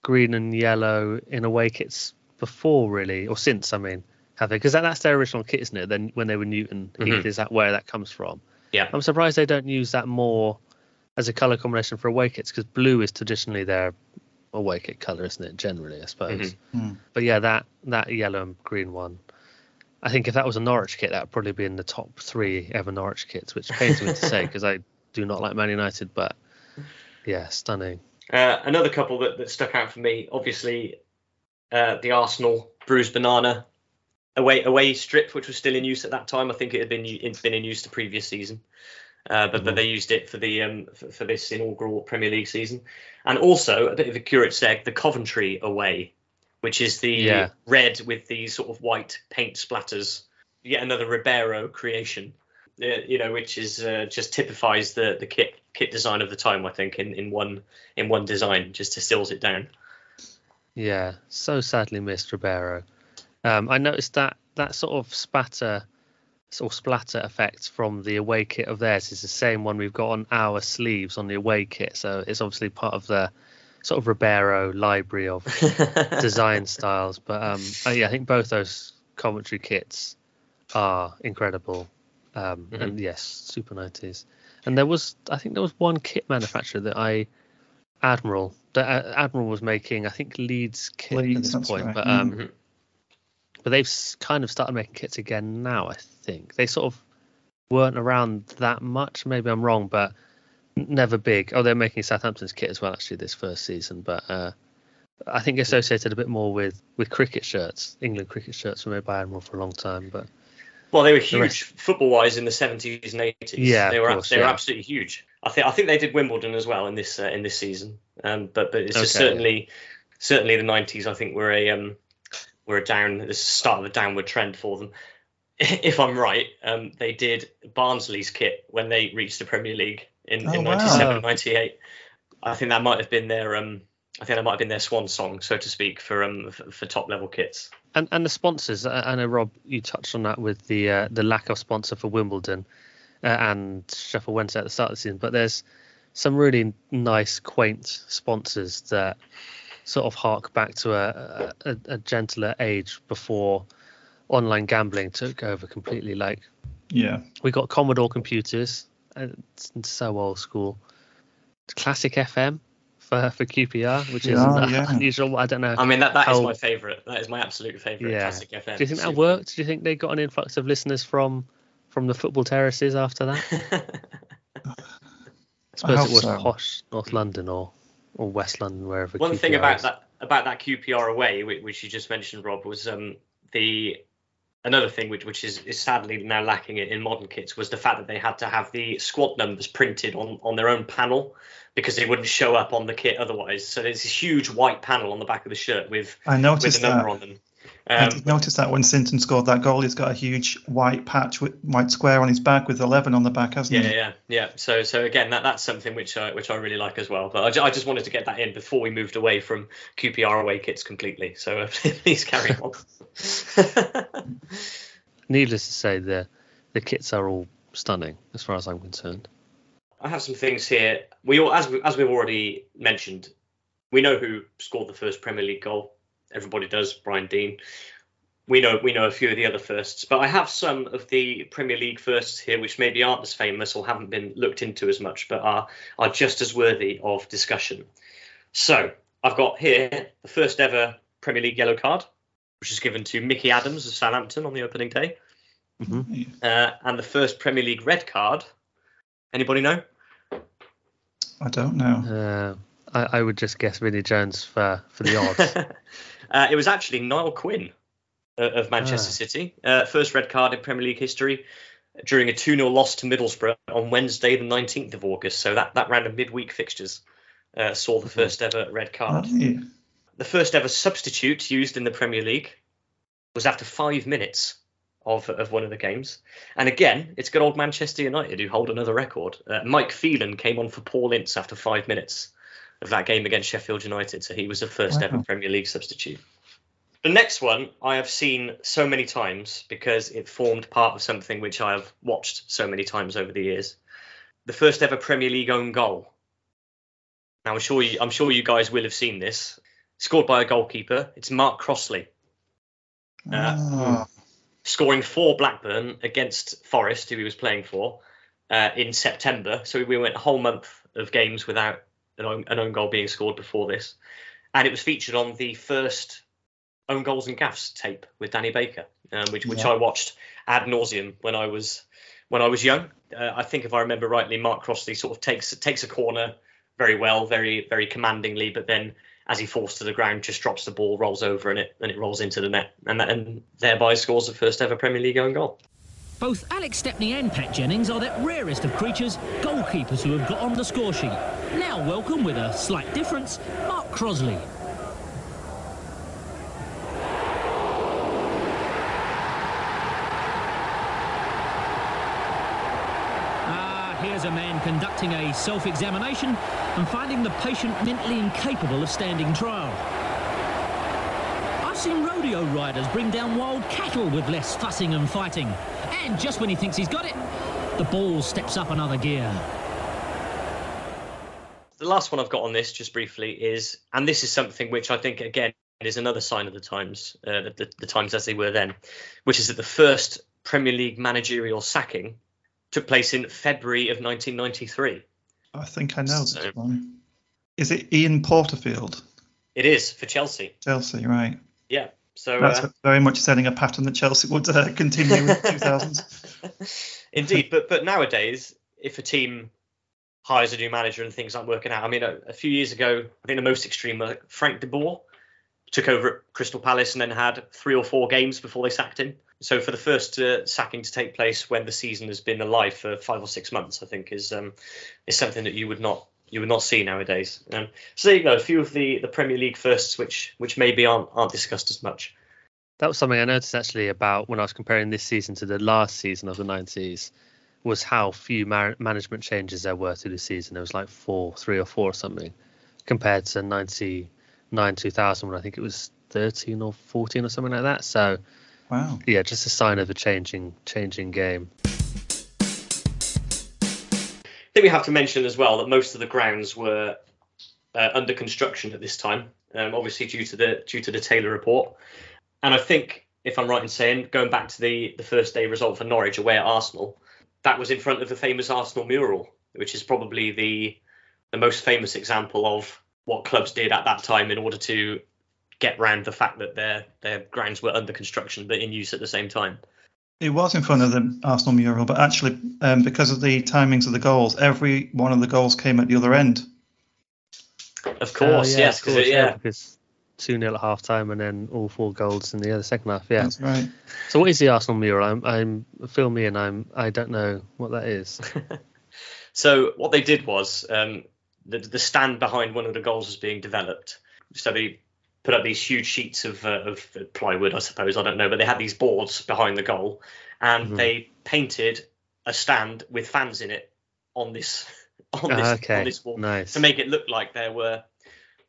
green and yellow in away kits before, really, or since. I mean, have they? Because that, that's their original kit, isn't it? Then when they were Newton Heath, Mhm. is that where that comes from? Yeah. I'm surprised they don't use that more as a color combination for away kits because blue is traditionally their away kit color, isn't it? Generally, I suppose. Hmm. But yeah, that that yellow and green one. I think if that was a Norwich kit, that would probably be in the top three ever Norwich kits, which pains me to say because I do not like Man United. But yeah, stunning. Uh, another couple that, that stuck out for me, obviously, uh, the Arsenal bruised banana away away strip, which was still in use at that time. I think it had been it's been in use the previous season, uh, but but they used it for the um, for, for this inaugural Premier League season, and also a bit of a curate's egg, the Coventry away, which is the Yeah. red with these sort of white paint splatters. Yet another Ribero creation. Uh, you know, which is uh, just typifies the the kit kit design of the time. I think in, in one in one design, just distills it down. Yeah, so sadly missed Ribero. Um, I noticed that that sort of spatter or splatter effect from the away kit of theirs is the same one we've got on our sleeves on the away kit. So it's obviously part of the sort of Ribero library of design styles. But um, uh, yeah, I think both those Coventry kits are incredible. Um, Mhm. And yes, super 90s. And there was, I think there was one kit manufacturer that I, Admiral, that uh, Admiral was making, I think Leeds kit at this point. right, But yeah. um, Mhm. but they've kind of started making kits again now. I think they sort of weren't around that much. Maybe I'm wrong, but n- never big. Oh, they're making Southampton's kit as well actually this first season, but uh, I think associated a bit more with with cricket shirts. England cricket shirts were made by Admiral for a long time, but Well, they were huge rest- football-wise in the 70s and 80s. Yeah, they were course, they were absolutely huge. I think I think they did Wimbledon as well in this uh, in this season. Um, but but it's just Okay. certainly certainly the 90s. I think were a um were a down the start of a downward trend for them. If I'm right, um, they did Barnsley's kit when they reached the Premier League in, Oh, in wow. 97, 98. I think that might have been their um I think that might have been their swan song, so to speak, for um for, for top level kits. and and the sponsors. I, I know Rob, you touched on that with the uh, the lack of sponsor for Wimbledon uh, and Sheffield Wednesday at the start of the season, but there's some really nice, quaint sponsors that sort of hark back to a, a, a gentler age before online gambling took over completely. Like Yeah. we got Commodore computers, uh, it's so old school. Classic FM for for QPR, which is Yeah, yeah. unusual. I don't know. I mean that that is How- my favourite. That is my absolute favourite Yeah. classic FM. Do you think that Super. worked? Do you think they got an influx of listeners from from the football terraces after that? I suppose hope it was so. posh North London or or West London, wherever. One thing about is. that about that QPR away, which you just mentioned, Rob, was um, the another thing which which is, is sadly now lacking in, in modern kits was the fact that they had to have the squad numbers printed on on their own panel because they wouldn't show up on the kit otherwise. So there's this huge white panel on the back of the shirt with I with noticed a number that. on them. I Um, did notice that when Sinton scored that goal, he's got a huge white patch with white square on his back with 11 on the back, hasn't Yeah, he? yeah, yeah. Yeah. So, so again, that that's something which I which I really like as well. But I, ju- I just wanted to get that in before we moved away from QPR away kits completely. So uh, please carry on. Needless to say, the the kits are all stunning as far as I'm concerned. I have some things here. We all, as we, as we've already mentioned, we know who scored the first Premier League goal. Everybody does. Brian Deane. We know we know a few of the other firsts, but I have some of the Premier League firsts here, which maybe aren't as famous or haven't been looked into as much, but are are just as worthy of discussion. So I've got here the first ever Premier League yellow card, which was given to Micky Adams of Southampton on the opening day, uh, and the first Premier League red card. Anybody know? I don't know. Uh, I, I would just guess Vinnie Jones for for the odds. uh, it was actually Niall Quinn uh, of Manchester Ah. City. Uh, first red card in Premier League history during a 2 0 loss to Middlesbrough on Wednesday, the 19th of August. So that, that round of midweek fixtures uh, saw the first ever red card. The first ever substitute used in the Premier League was after five minutes of, of one of the games. And again, it's good old Manchester United who hold another record. Uh, Mike Phelan came on for Paul Ince after five minutes of that game against Sheffield United. So he was the first ever Premier League substitute. The next one I have seen so many times because it formed part of something which I have watched so many times over the years. The first ever Premier League own goal. Now I'm sure you, I'm sure you guys will have seen this. Scored by a goalkeeper. It's Mark Crossley Ah, scoring for Blackburn against Forest, who he was playing for, uh, in September. So we went a whole month of games without an own, an own goal being scored before this, and it was featured on the first own goals and gaffs tape with Danny Baker, um, which which Yeah. I watched ad nauseum when I was when I was young. Uh, I think if I remember rightly, Mark Crossley sort of takes takes a corner very well, very very commandingly, but then as he falls to the ground, just drops the ball, rolls over, and it and it rolls into the net, and that, and thereby scores the first ever Premier League own goal. Both Alex Stepney and Pat Jennings are that rarest of creatures, goalkeepers who have got on the score sheet. Now welcome, with a slight difference, Mark Crossley. Ah, here's a man conducting a self-examination and finding the patient mentally incapable of standing trial. I've seen rodeo riders bring down wild cattle with less fussing and fighting. And just when he thinks he's got it, the ball steps up another gear. The last one I've got on this, just briefly, is, and this is something which I think again is another sign of the times, uh, the, the, the times as they were then, which is that the first Premier League managerial sacking took place in February of 1993. I think I know this one. Is it Ian Porterfield? It is for Chelsea. Chelsea, right. Yeah. So That's uh, very much setting a pattern that Chelsea would uh, continue with 2000s. Indeed, but but nowadays, if a team hires a new manager and things aren't working out, I mean, a, a few years ago, I think the most extreme, was Frank de Boer took over at Crystal Palace and then had three or four games before they sacked him. So for the first uh, sacking to take place when the season has been alive for five or six months, I think is um, is something that you would not you would not see nowadays. Um, so there you go, a few of the, the Premier League firsts which which maybe aren't aren't discussed as much. That was something I noticed actually about when I was comparing this season to the last season of the 90s, was how few mar- management changes there were through the season. There was like four, three or four or something, compared to 99, 2000 when I think it was 13 or 14 or something like that. So Wow. yeah, just a sign of a changing, changing game. I think we have to mention as well that most of the grounds were uh, under construction at this time, um, obviously due to the due to the Taylor report. And I think, if I'm right in saying, going back to the the first day result for Norwich away at Arsenal, that was in front of the famous Arsenal mural, which is probably the the most famous example of what clubs did at that time in order to get round the fact that their their grounds were under construction but in use at the same time. It was in front of the Arsenal mural, but actually, um, because of the timings of the goals, every one of the goals came at the other end. Of course, Oh, yeah, yes, of because course, yeah. because two 0 at half time and then all four goals in the other second half. Yeah. That's right. So what is the Arsenal mural? I'm I'm fill me in. I'm I don't know what that is. So what they did was um, the the stand behind one of the goals was being developed. So they put up these huge sheets of uh, of plywood, I suppose. I don't know, but they had these boards behind the goal, and Mhm. they painted a stand with fans in it on this on this Ah, okay. on this wall Nice. to make it look like there were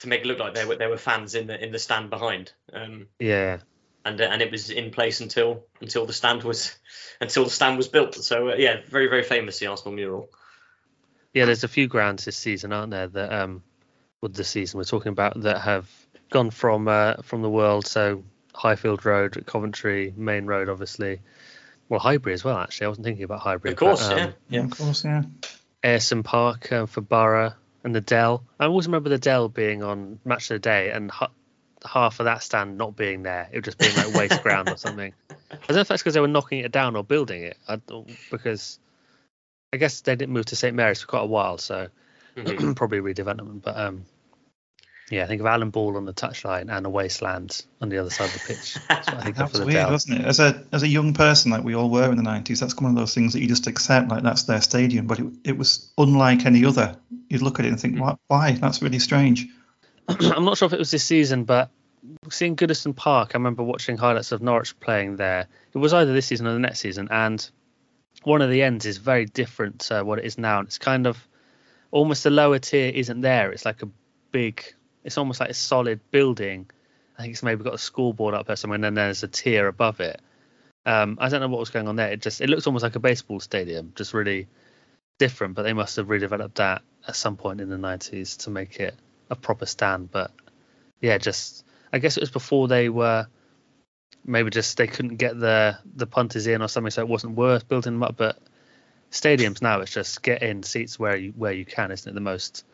to make it look like there were there were fans in the in the stand behind. Um, Yeah. and uh, and it was in place until until the stand was until the stand was built. So uh, yeah, very very famous the Arsenal mural. Yeah, there's a few grounds this season, aren't there? That um, with the season we're talking about that have gone from uh, from the world. So Highfield Road, Coventry, Maine Road, obviously. Well, Highbury as well. Actually, I wasn't thinking about Highbury. Of course, but, um, yeah, yeah. Of course, yeah. Ayresome Park um, for Borough and the Dell. I always remember the Dell being on Match of the Day and ha- half of that stand not being there. It would just being like waste ground or something. I don't know if that's because they were knocking it down or building it. I, because I guess they didn't move to St Mary's for quite a while, so Mhm. probably redevelopment. But um, yeah, I think of Alan Ball on the touchline and a wasteland on the other side of the pitch. That's what I think That of for the weird, Dell. wasn't it? As a as a young person, like we all were in the nineties, that's one of those things that you just accept, like that's their stadium. But it, it was unlike any other. You'd look at it and think, why? why? That's really strange. I'm not sure if it was this season, but seeing Goodison Park, I remember watching highlights of Norwich playing there. It was either this season or the next season, and one of the ends is very different to what it is now. And it's kind of almost the lower tier isn't there. It's like a big, it's almost like a solid building. I think it's maybe got a scoreboard up there somewhere, and then there's a tier above it. Um, I don't know what was going on there. It just it looks almost like a baseball stadium, just really different. But they must have redeveloped that at some point in the 90s to make it a proper stand. But yeah, just I guess it was before they were maybe just they couldn't get the the punters in or something, so it wasn't worth building them up. But stadiums now it's just get in seats where you where you can, isn't it? The most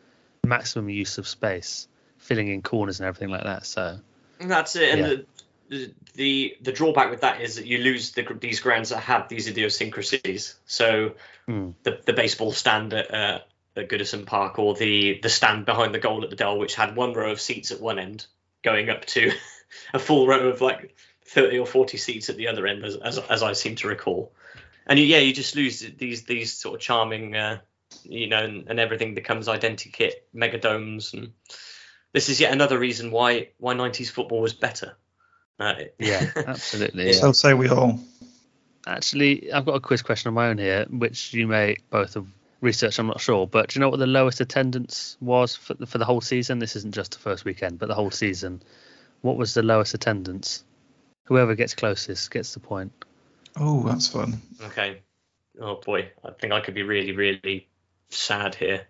maximum use of space, filling in corners and everything like that. So And that's it. And Yeah. the, the the the drawback with that is that you lose the, these grounds that have these idiosyncrasies. So Mm. the the baseball stand at, uh, at Goodison Park, or the the stand behind the goal at the Dell, which had one row of seats at one end, going up to a full row of like thirty or forty seats at the other end, as as, as I seem to recall. And you, yeah, you just lose these these sort of charming, uh, you know, and, and everything becomes identikit megadomes, and this is yet another reason why why '90s football was better. Uh, yeah, absolutely. Yeah. So say we all. Actually, I've got a quiz question of my own here, which you may both have researched. I'm not sure, but do you know what the lowest attendance was for the, for the whole season? This isn't just the first weekend, but the whole season. What was the lowest attendance? Whoever gets closest gets the point. Oh, that's fun. Okay. Oh boy, I think I could be really, really sad here.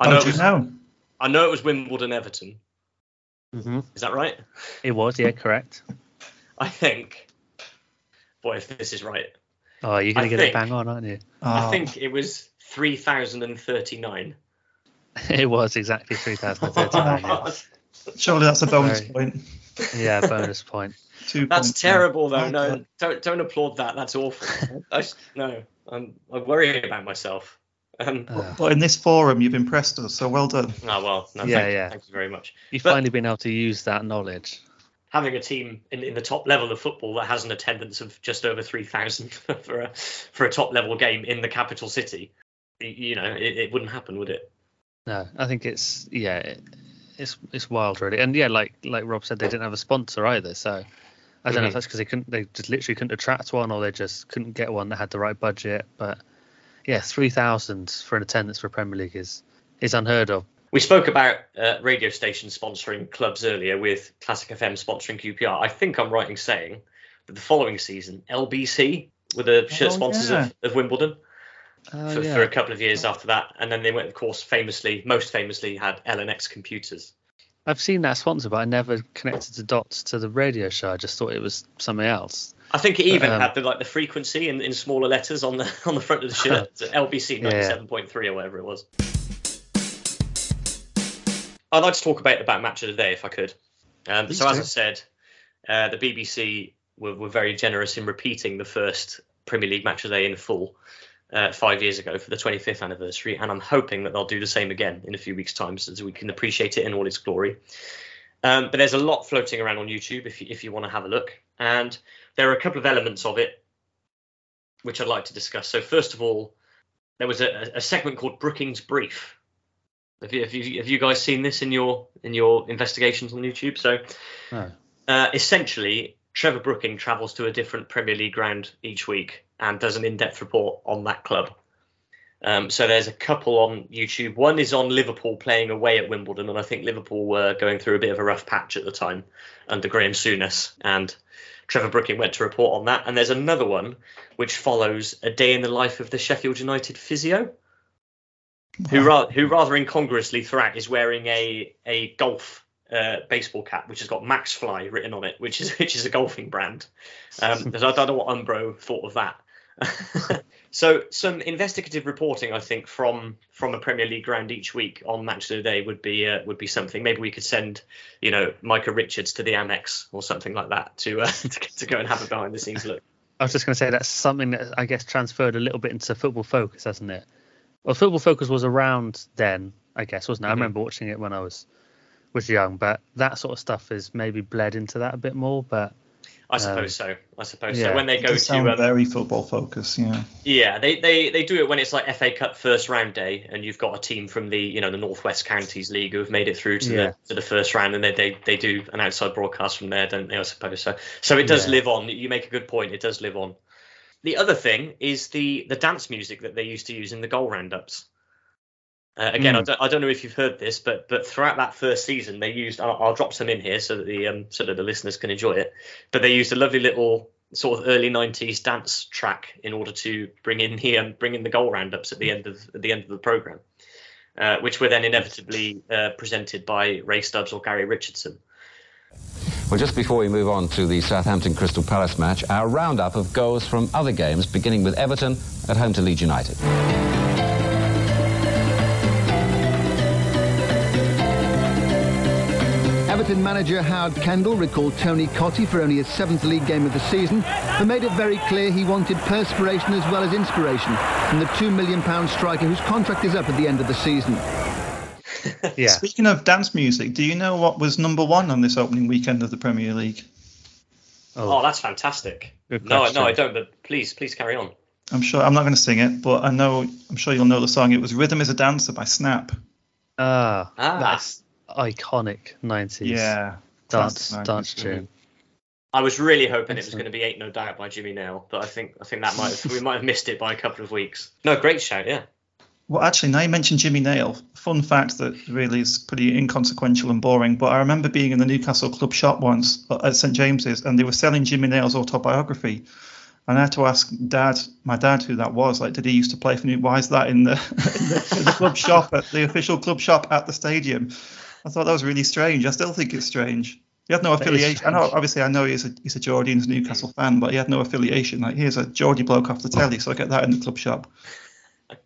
I know, do it you was, know? I know it was Wimbledon Everton. Mm-hmm. Is that right? It was, yeah, correct. I think. Boy, if this is right, Oh, you're gonna I get think- it bang on, aren't you? I Oh, think it was three thousand and thirty-nine. It was exactly 3,039. yeah. surely that's a bonus Very- point. yeah, bonus point. Two That's points. terrible, though. No, don't don't applaud that. That's awful. I s no, I'm I worry about myself. Um, Uh, But in this forum, you've impressed us, so well done. oh well, no, Yeah, thank, yeah. thank you very much. you've But- finally been able to use that knowledge. having a team in, in the top level of football that has an attendance of just over 3,000 for a for a top level game in the capital city, you know, it, it wouldn't happen, would it? No, I think it's yeah, it, it's it's wild really, and yeah, like like Rob said, they didn't have a sponsor either, so I don't know if Mhm. that's because they couldn't, they just literally couldn't attract one, or they just couldn't get one that had the right budget. But yeah, three thousand for an attendance for Premier League is is unheard of. We spoke about uh, radio stations sponsoring clubs earlier with Classic FM sponsoring QPR. I think I'm right in saying that the following season, LBC were the shirt Oh, sponsors yeah. of, of Wimbledon Oh, for, yeah. for a couple of years after that. And then they went, of course, famously, most famously, had Elonex computers. I've seen that sponsor, but I never connected the dots to the radio show. I just thought it was something else. I think it even Um, had the like the frequency in, in smaller letters on the on the front of the shirt. LBC ninety seven point three or whatever it was. I'd like to talk about about match of the day if I could. Um, so as. I said, uh, the BBC were, were very generous in repeating the first Premier League match of the day in full uh, five years ago for the 25th anniversary, and I'm hoping that they'll do the same again in a few weeks' time, so that we can appreciate it in all its glory. Um, but there's a lot floating around on YouTube if you, if you want to have a look, and there are a couple of elements of it which I'd like to discuss. So first of all, there was a, a segment called Brookings Brief. Have you, have you have you guys seen this in your in your investigations on YouTube? So No. uh, essentially, Trevor Brooking travels to a different Premier League ground each week and does an in-depth report on that club. Um, so there's a couple on YouTube. One is on Liverpool playing away at Wimbledon, and I think Liverpool were going through a bit of a rough patch at the time under Graeme Souness, and Trevor Brooking went to report on that. And there's another one which follows a day in the life of the Sheffield United physio, who, ra- who rather incongruously throughout is wearing a a golf uh, baseball cap which has got Maxfli written on it, which is which is a golfing brand. Um, so I don't know what Umbro thought of that. so some investigative reporting, I think, from from a Premier League ground each week on Match of the Day would be uh, would be something. Maybe we could send, you know, Micah Richards to the Amex or something like that to uh, to, to go and have a behind the scenes look. I was just going to say that's something that I guess transferred a little bit into Football Focus, hasn't it? Well, Football Focus was around then, I guess, wasn't it? I Mhm. remember watching it when I was was young, but that sort of stuff has maybe bled into that a bit more. But I suppose so. I suppose yeah. so. When they go to um, very football focus, yeah. Yeah, they, they, they do it when it's like FA Cup first round day, and you've got a team from the you know the Northwest Counties League who have made it through to Yeah. the to the first round, and they, they they do an outside broadcast from there, don't they? I suppose so. So it does Yeah. live on. You make a good point. It does live on. The other thing is the the dance music that they used to use in the goal roundups. Uh, again, I, Mm. don't, I don't know if you've heard this, but but throughout that first season, they used. I'll, I'll drop some in here so that the um so that the listeners can enjoy it. But they used a lovely little sort of early '90s dance track in order to bring in the um, bring in the goal roundups at the end of at the end of the program, uh, which were then inevitably uh, presented by Ray Stubbs or Gary Richardson. Well, just before we move on to the Southampton Crystal Palace match, our roundup of goals from other games, beginning with Everton at home to Leeds United. Manager Howard Kendall recalled Tony Cottee for only his seventh league game of the season, but made it very clear he wanted perspiration as well as inspiration from the £2 million striker whose contract is up at the end of the season. yeah, Speaking of dance music, do you know what was number one on this opening weekend of the Premier League? Oh, that's fantastic. No, no, I don't. But please, please carry on. I'm sure I'm not going to sing it, but I know I'm sure you'll know the song. It was "Rhythm Is a Dancer" by Snap. ah, Ah. that's iconic 90s Yeah, dance 90s. dance tune. I was really hoping it was going to be "Ain't No Doubt" by Jimmy Nail, but I think I think that might have, we might have missed it by a couple of weeks. No, great shout, yeah. Well, actually, now you mentioned Jimmy Nail. Fun fact that really is pretty inconsequential and boring, but I remember being in the Newcastle club shop once uh, at St James's, and they were selling Jimmy Nail's autobiography. And I had to ask Dad, my dad, who that was. Like, did he used to play for New? Why is that in the, in the, in the club shop at the official club shop at the stadium? I thought that was really strange. I still think it's strange. He had no affiliation. I know, obviously, I know he's a he's a Geordie and he's a Newcastle fan, but he had no affiliation. Like, here's a Geordie bloke off the telly, so I get that in the club shop.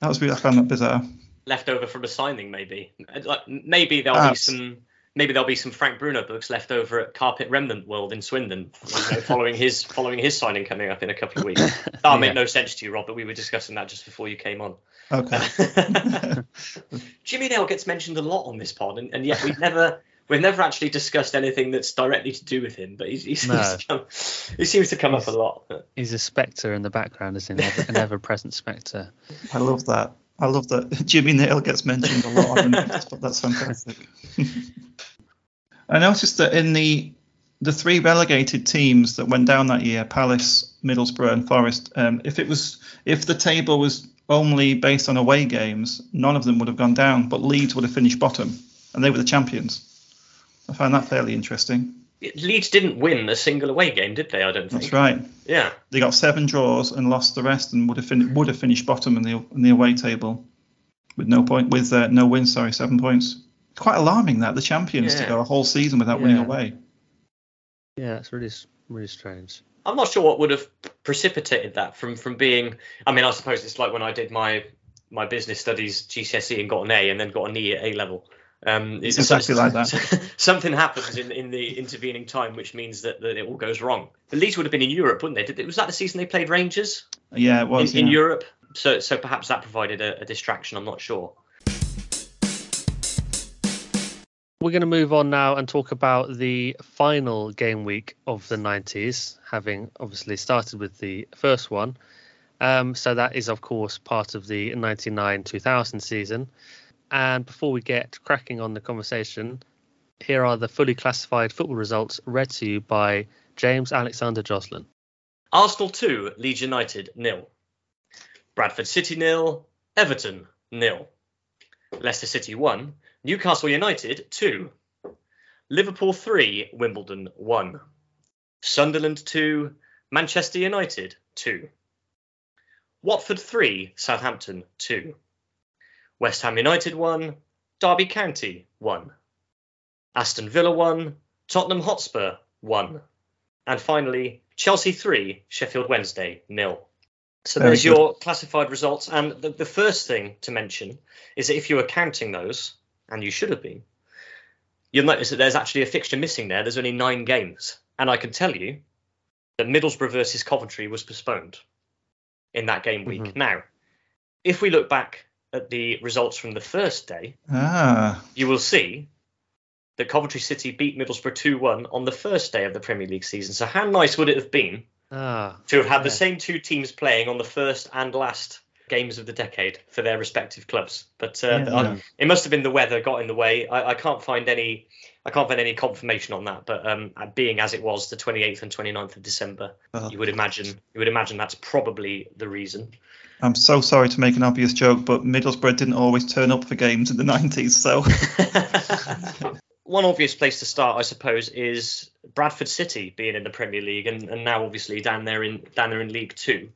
That was really, I found that bizarre. Left over from a signing, maybe. Like, maybe there'll be some. Maybe there'll be some Frank Bruno books left over at Carpet Remnant World in Swindon, you know, following his following his signing coming up in a couple of weeks. That'll make no sense to you, Rob, but we were discussing that just before you came on. Okay. Jimmy Nail gets mentioned a lot on this pod, and, and yet we've never we've never actually discussed anything that's directly to do with him. But he, he, seems, No. to come, he seems to come up a lot. He's a spectre in the background, isn't he? An ever-present spectre. I love that. I love that Jimmy Nail gets mentioned a lot on the news, but that's fantastic. I noticed that in the the three relegated teams that went down that year, Palace, Middlesbrough, and Forest, um, if it was if the table was only based on away games, none of them would have gone down, but Leeds would have finished bottom, and they were the champions. I found that fairly interesting. Leeds didn't win a single away game, did they? I don't think. That's right. Yeah. They got seven draws and lost the rest, and would have fin- would have finished bottom in the in the away table with no point with uh, no wins. Sorry, seven points. It's quite alarming that the champions to go a whole season without winning away. Yeah, it's really really strange. I'm not sure what would have precipitated that from from being. I mean, I suppose it's like when I did my my business studies GCSE and got an A and then got an E at A level. Um, It's exactly like that. something happens in, in the intervening time, which means that, that it all goes wrong. The Leeds would have been in Europe, wouldn't they? Did, was that the season they played Rangers Yeah, it in, was. in yeah. Europe? So so perhaps that provided a, a distraction. I'm not sure. We're going to move on now and talk about the final game week of the 90s, having obviously started with the first one. Um, so that is, of course, part of the 99 2000 season. And before we get cracking on the conversation, here are the fully classified football results read to you by James Alexander Joslin. Arsenal 2, Leeds United nil. Bradford City nil. Everton nil. Leicester City 1. Newcastle United 2. Liverpool 3. Wimbledon 1. Sunderland 2. Manchester United 2. Watford 3. Southampton 2. West Ham United 1. Derby County 1. Aston Villa 1. Tottenham Hotspur 1. And finally, Chelsea 3, Sheffield Wednesday nil. So Very there's good. your classified results. And the, the first thing to mention is that if you were counting those, and you should have been, you'll notice that there's actually a fixture missing there. There's only nine games. And I can tell you that Middlesbrough versus Coventry was postponed in that game week. Mhm. Now, if we look back at the results from the first day, Ah, you will see that Coventry City beat Middlesbrough 2 1 on the first day of the Premier League season. So, how nice would it have been Ah, to have had the same two teams playing on the first and last games of the decade for their respective clubs? But uh, Yeah. I- it must have been the weather got in the way. I, I can't find any. I can't find any confirmation on that, but um, being as it was the 28th and 29th of December, Well. you would imagine you would imagine that's probably the reason. I'm so sorry to make an obvious joke, but Middlesbrough didn't always turn up for games in the 90s, so One obvious place to start, I suppose, is Bradford City being in the Premier League and, and now obviously down there in down there in League Two.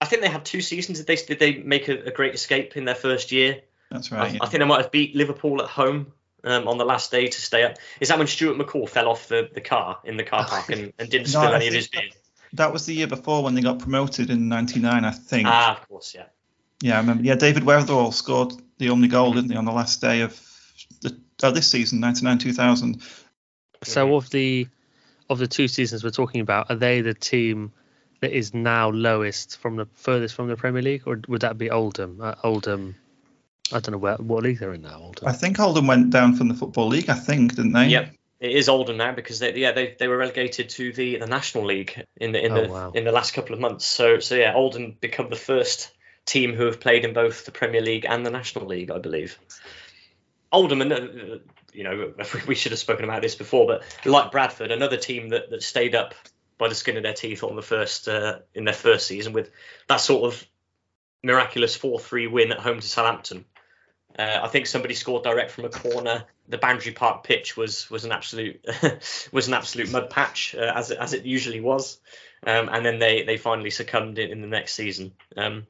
I think they had two seasons. Did they did they make a, a great escape in their first year? that's I, right. I think they might have beat Liverpool at home um, on the last day to stay up. Is that when Stuart McCall fell off the, the car in the car park and, and didn't spill I any of his beer? That was the year before when they got promoted in '99, I think. Ah, of course, yeah. Yeah, I remember. Yeah, David Wetherall scored the only goal, didn't he, on the last day of the oh, this season, 99-2000. so of the of the two seasons we're talking about, are they the team that is now lowest from the furthest from the Premier League, or would that be Oldham? Uh, Oldham, I don't know where what league they're in now. Oldham. I think Oldham went down from the Football League, I think, didn't they? Yep. It is older now because they yeah they, they were relegated to the, the National League in the in Oh, the wow. in the last couple of months. So so yeah, Oldham become the first team who have played in both the Premier League and the National League, I believe. Oldham, and uh, you know, we should have spoken about this before, but like Bradford, another team that, that stayed up by the skin of their teeth on the first uh, in their first season with that sort of miraculous four-three win at home to Southampton. Uh, I think somebody scored direct from a corner. The Boundary Park pitch was was an absolute was an absolute mud patch uh, as it, as it usually was, um, and then they they finally succumbed in, in the next season. Um,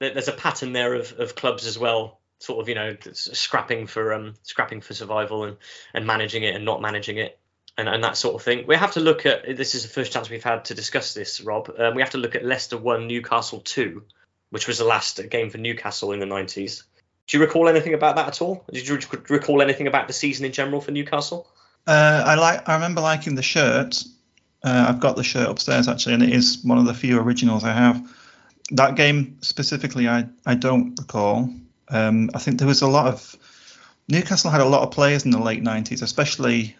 there's a pattern there of, of clubs as well, sort of you know scrapping for um scrapping for survival and and managing it and not managing it. And, and that sort of thing. We have to look at this is the first chance we've had to discuss this, Rob. Um, we have to look at Leicester one, Newcastle two, which was the last game for Newcastle in the 90s. Do you recall anything about that at all? Did you recall anything about the season in general for Newcastle? Uh, I like. I remember liking the shirt. Uh, I've got the shirt upstairs actually, and it is one of the few originals I have. That game specifically, I I don't recall. Um, I think there was a lot of Newcastle had a lot of players in the late '90s, especially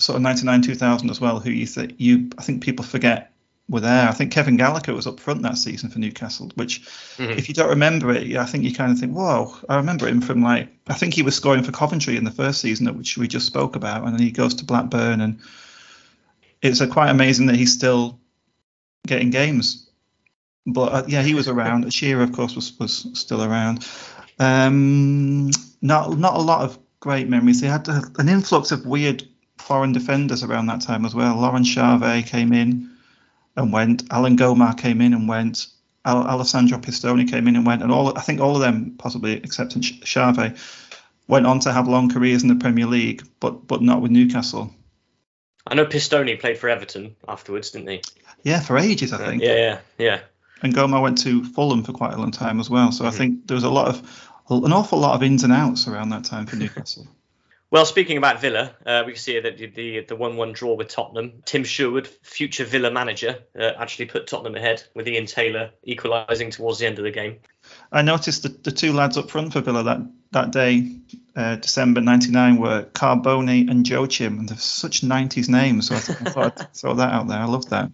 sort of '99, 2000 as well, who you th- you I think people forget were there. I think Kevin Gallagher was up front that season for Newcastle, which Mhm. if you don't remember it, I think you kind of think, whoa, I remember him from like, I think he was scoring for Coventry in the first season, which we just spoke about, and then he goes to Blackburn, and it's uh, quite amazing that he's still getting games. But uh, yeah, he was around. Shearer, of course, was was still around. Um, not not a lot of great memories. They had an influx of weird foreign defenders around that time as well. Laurent Charvet came in and went. Alain Goma came in and went. Al- Alessandro Pistone came in and went, and all I think all of them, possibly except Ch- Charvet, went on to have long careers in the Premier League, but but not with Newcastle. I know Pistone played for Everton afterwards, didn't he? Yeah, for ages I Uh, think. yeah, yeah, yeah. And Gomar went to Fulham for quite a long time as well. So I think there was a lot of an awful lot of ins and outs around that time for Newcastle. Well, speaking about Villa, uh, we can see that the the the one-one draw with Tottenham. Tim Sherwood, future Villa manager, uh, actually put Tottenham ahead with Ian Taylor equalising towards the end of the game. I noticed the, the two lads up front for Villa that that day, uh, December '99, were Carbone and Joachim, and they're such '90s names. So I, th- I thought I'd throw that out there. I love that.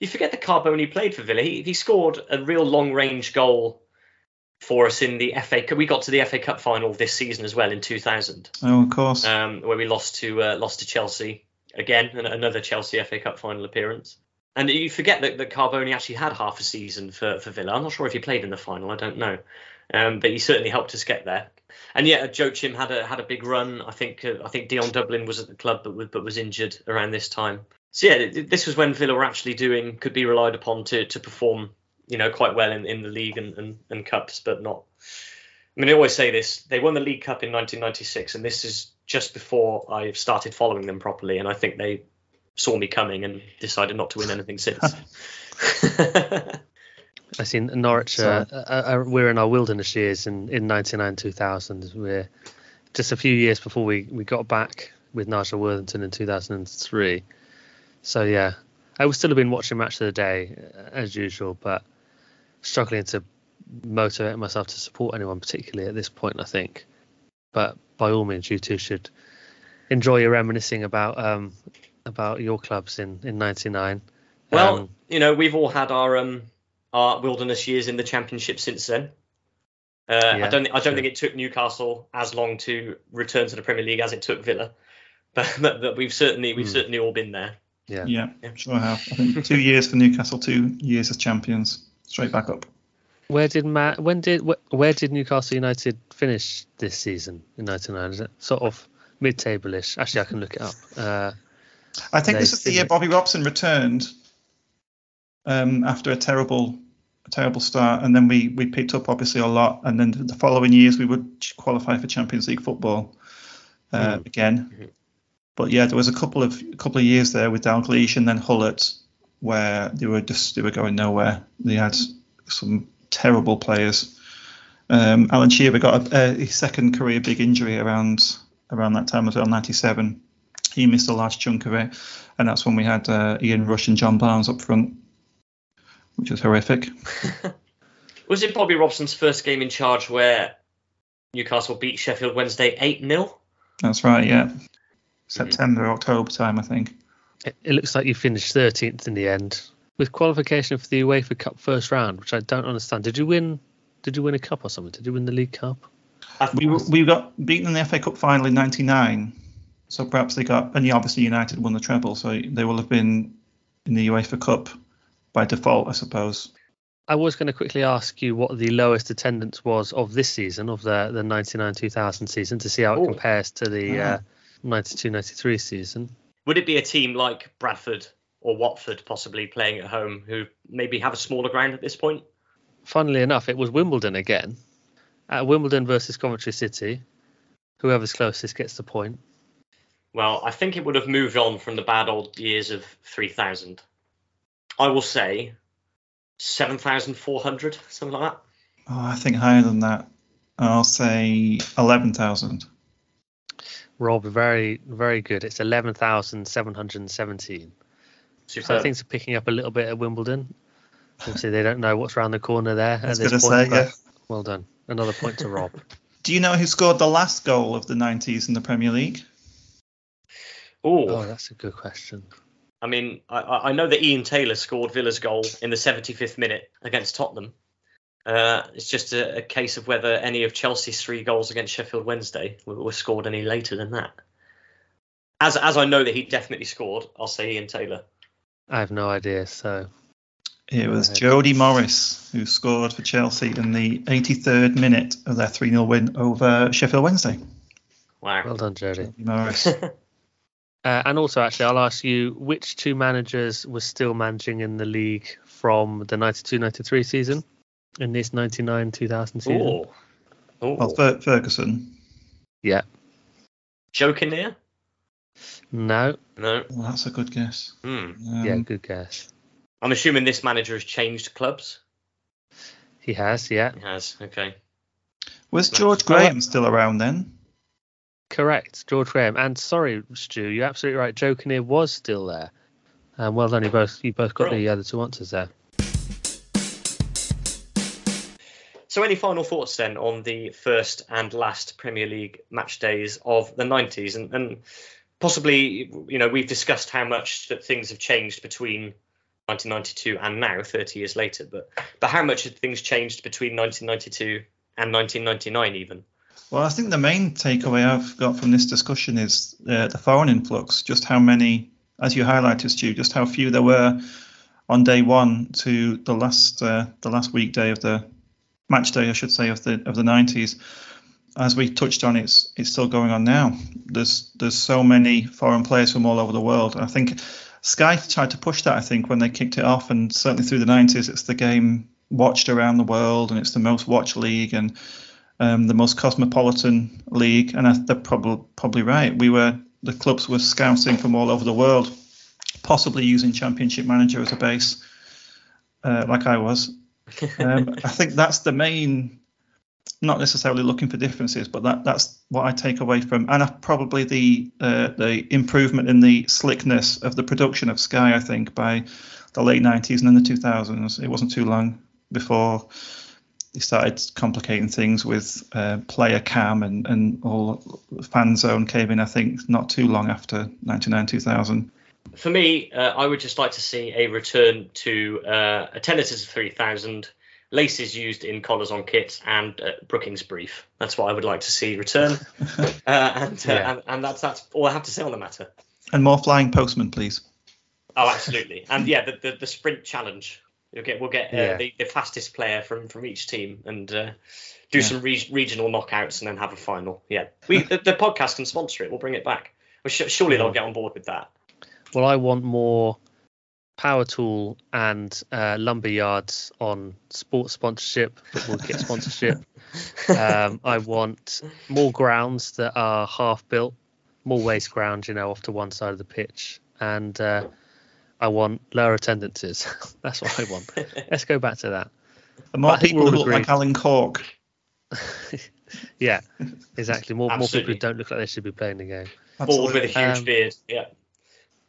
You forget that Carbone played for Villa. He, he scored a real long-range goal for us in the FA. Cup. We got to the FA Cup final this season as well in 2000, Oh, of course. um, where we lost to uh, lost to Chelsea again, another Chelsea FA Cup final appearance. And you forget that, that Carbone actually had half a season for, for Villa. I'm not sure if he played in the final. I don't know, um, but he certainly helped us get there. And yeah, Joachim had a had a big run. I think uh, I think Dion Dublin was at the club, but was, but was injured around this time. So yeah, this was when Villa were actually doing could be relied upon to to perform, you know, quite well in, in the league and, and, and cups, but not. I mean, I always say this: they won the League Cup in 1996, and this is just before I started following them properly, and I think they saw me coming and decided not to win anything since. I seen Norwich. Uh, uh, uh, we're in our wilderness years in in '99, 2000. We're just a few years before we we got back with Nigel Worthington in 2003. So yeah, I would still have been watching match of the day uh, as usual, but struggling to motivate myself to support anyone particularly at this point. I think, but by all means, you two should enjoy your reminiscing about um about your clubs in in '99. well, Um, you know, we've all had our um our wilderness years in the championship since then. Uh, I don't. I don't sure. think it took Newcastle as long to return to the Premier League as it took Villa, but, but, but we've certainly we've Hmm. certainly all been there. yeah. Yeah, sure have. I think two years for Newcastle, two years as champions, straight back up. Where did Matt? When did wh- where did Newcastle United finish this season in '99? Is it sort of mid-table-ish? Actually, I can look it up. Uh, I think this is the year Bobby Robson returned um, after a terrible, a terrible start, and then we we picked up obviously a lot, and then the following years we would qualify for Champions League football uh, again. But yeah, there was a couple of a couple of years there with Dalglish and then Gullit where they were just they were going nowhere. They had some terrible players. Um, Alan Shearer got a, a, second career big injury around around that time as well, '97 he missed a large chunk of it, and that's when we had uh, Ian Rush and John Barnes up front, which was horrific. Was it Bobby Robson's first game in charge where Newcastle beat Sheffield Wednesday eight 0 That's right, yeah. September, October time, I think. It, looks like you finished 13th in the end with qualification for the UEFA Cup first round, which I don't understand. Did you win? Did you win a cup or something? Did you win the League Cup? We were- we got beaten in the FA Cup final in '99, so perhaps they got, and obviously United won the treble, so they will have been in the UEFA Cup by default, I suppose. I was going to quickly ask you what the lowest attendance was of this season, of the the 99-2000 season, to see how it Oh. compares to the Ah. uh, 92-93 season. Would it be a team like Bradford or Watford possibly playing at home who maybe have a smaller ground at this point? Funnily enough, it was Wimbledon again. At Wimbledon versus Coventry City, whoever's closest gets the point. Well, I think it would have moved on from the bad old years of 3000. I will say 7,400, something like that. Oh, I think higher than that. I'll say 11,000. Rob, very very good. It's 11,717. So things are picking up a little bit at Wimbledon. Obviously, they don't know what's around the corner there I was at this point. say, yeah. Well done. Another point to Rob. Do you know who scored the last goal of the 90s in the Premier League? Ooh, Oh, that's a good question. I mean, I- I, I know that Ian Taylor scored Villa's goal in the 75th minute against Tottenham. Uh, it's just a, a case of whether any of Chelsea's three goals against Sheffield Wednesday were, were scored any later than that. As as I know that he definitely scored, I'll say Ian Taylor. I have no idea. So It was Right. Jody Morris who scored for Chelsea in the 83rd minute of their 3 0 win over Sheffield Wednesday. Wow. well done, Jody. Jody Morris. Uh, and also, actually, I'll ask you which two managers were still managing in the league from the 92-93 season in this 99-2000 season? Ooh. Ooh. well, Fer- Ferguson. Yeah. Joe Kinnear? No. No. Well, that's a good guess. Hmm. Um, yeah, good guess. I'm assuming this manager has changed clubs. He has. Yeah. He has. Okay. Was George Graham still around then? Correct, George Graham. And sorry, Stu, you're absolutely right. Joe Kinnear was still there. Um, well done, you both. You both got the other two answers there. So, any final thoughts then on the first and last Premier League match days of the 90s? And, and possibly, you know, we've discussed how much that things have changed between 1992 and now, 30 years later. But but how much have things changed between 1992 and 1999 even? Well, I think the main takeaway I've got from this discussion is uh, the foreign influx. Just how many, as you highlighted, Stu, just how few there were on day one to the last uh, the last weekday of the match day, I should say, of the of the 90s. As we touched on, it's it's still going on now. There's there's so many foreign players from all over the world. I think Sky tried to push that. I think when they kicked it off, and certainly through the 90s, it's the game watched around the world, and it's the most watched league, and um, the most cosmopolitan league, and I, they're probably probably right. We were the clubs were scouting from all over the world, possibly using Championship Manager as a base, uh, like I was. Um, I think that's the main, not necessarily looking for differences, but that that's what I take away from, and probably the uh, the improvement in the slickness of the production of Sky. I think by the late 90s and then the 2000s, it wasn't too long before they started complicating things with uh, player cam and, and all fan zone came in, I think, not too long after 99 2000. For me, uh, I would just like to see a return to uh, attendances of 3,000, laces used in collars on kits, and uh, Brookings brief. That's what I would like to see return. uh, and, uh, Yeah. and and that's that's all I have to say on the matter. And more flying postmen, please. Oh, absolutely. and yeah, the, the, the sprint challenge. You'll get we'll get uh, Yeah. the, the fastest player from from each team and uh, do Yeah. some re- regional knockouts and then have a final. Yeah, we the, the podcast can sponsor it. We'll bring it back. Well, sh- surely they'll get on board with that. Well, I want more power tool and uh, lumber yards on sports sponsorship, football kit sponsorship. Um, I want more grounds that are half built, more waste ground, you know, off to one side of the pitch, and uh, I want lower attendances. That's what I want. Let's go back to that. And more people we'll who look agree. like Alan Cork. Yeah, exactly. More, more people who don't look like they should be playing the game. Bald with a huge Um, beard. Yeah.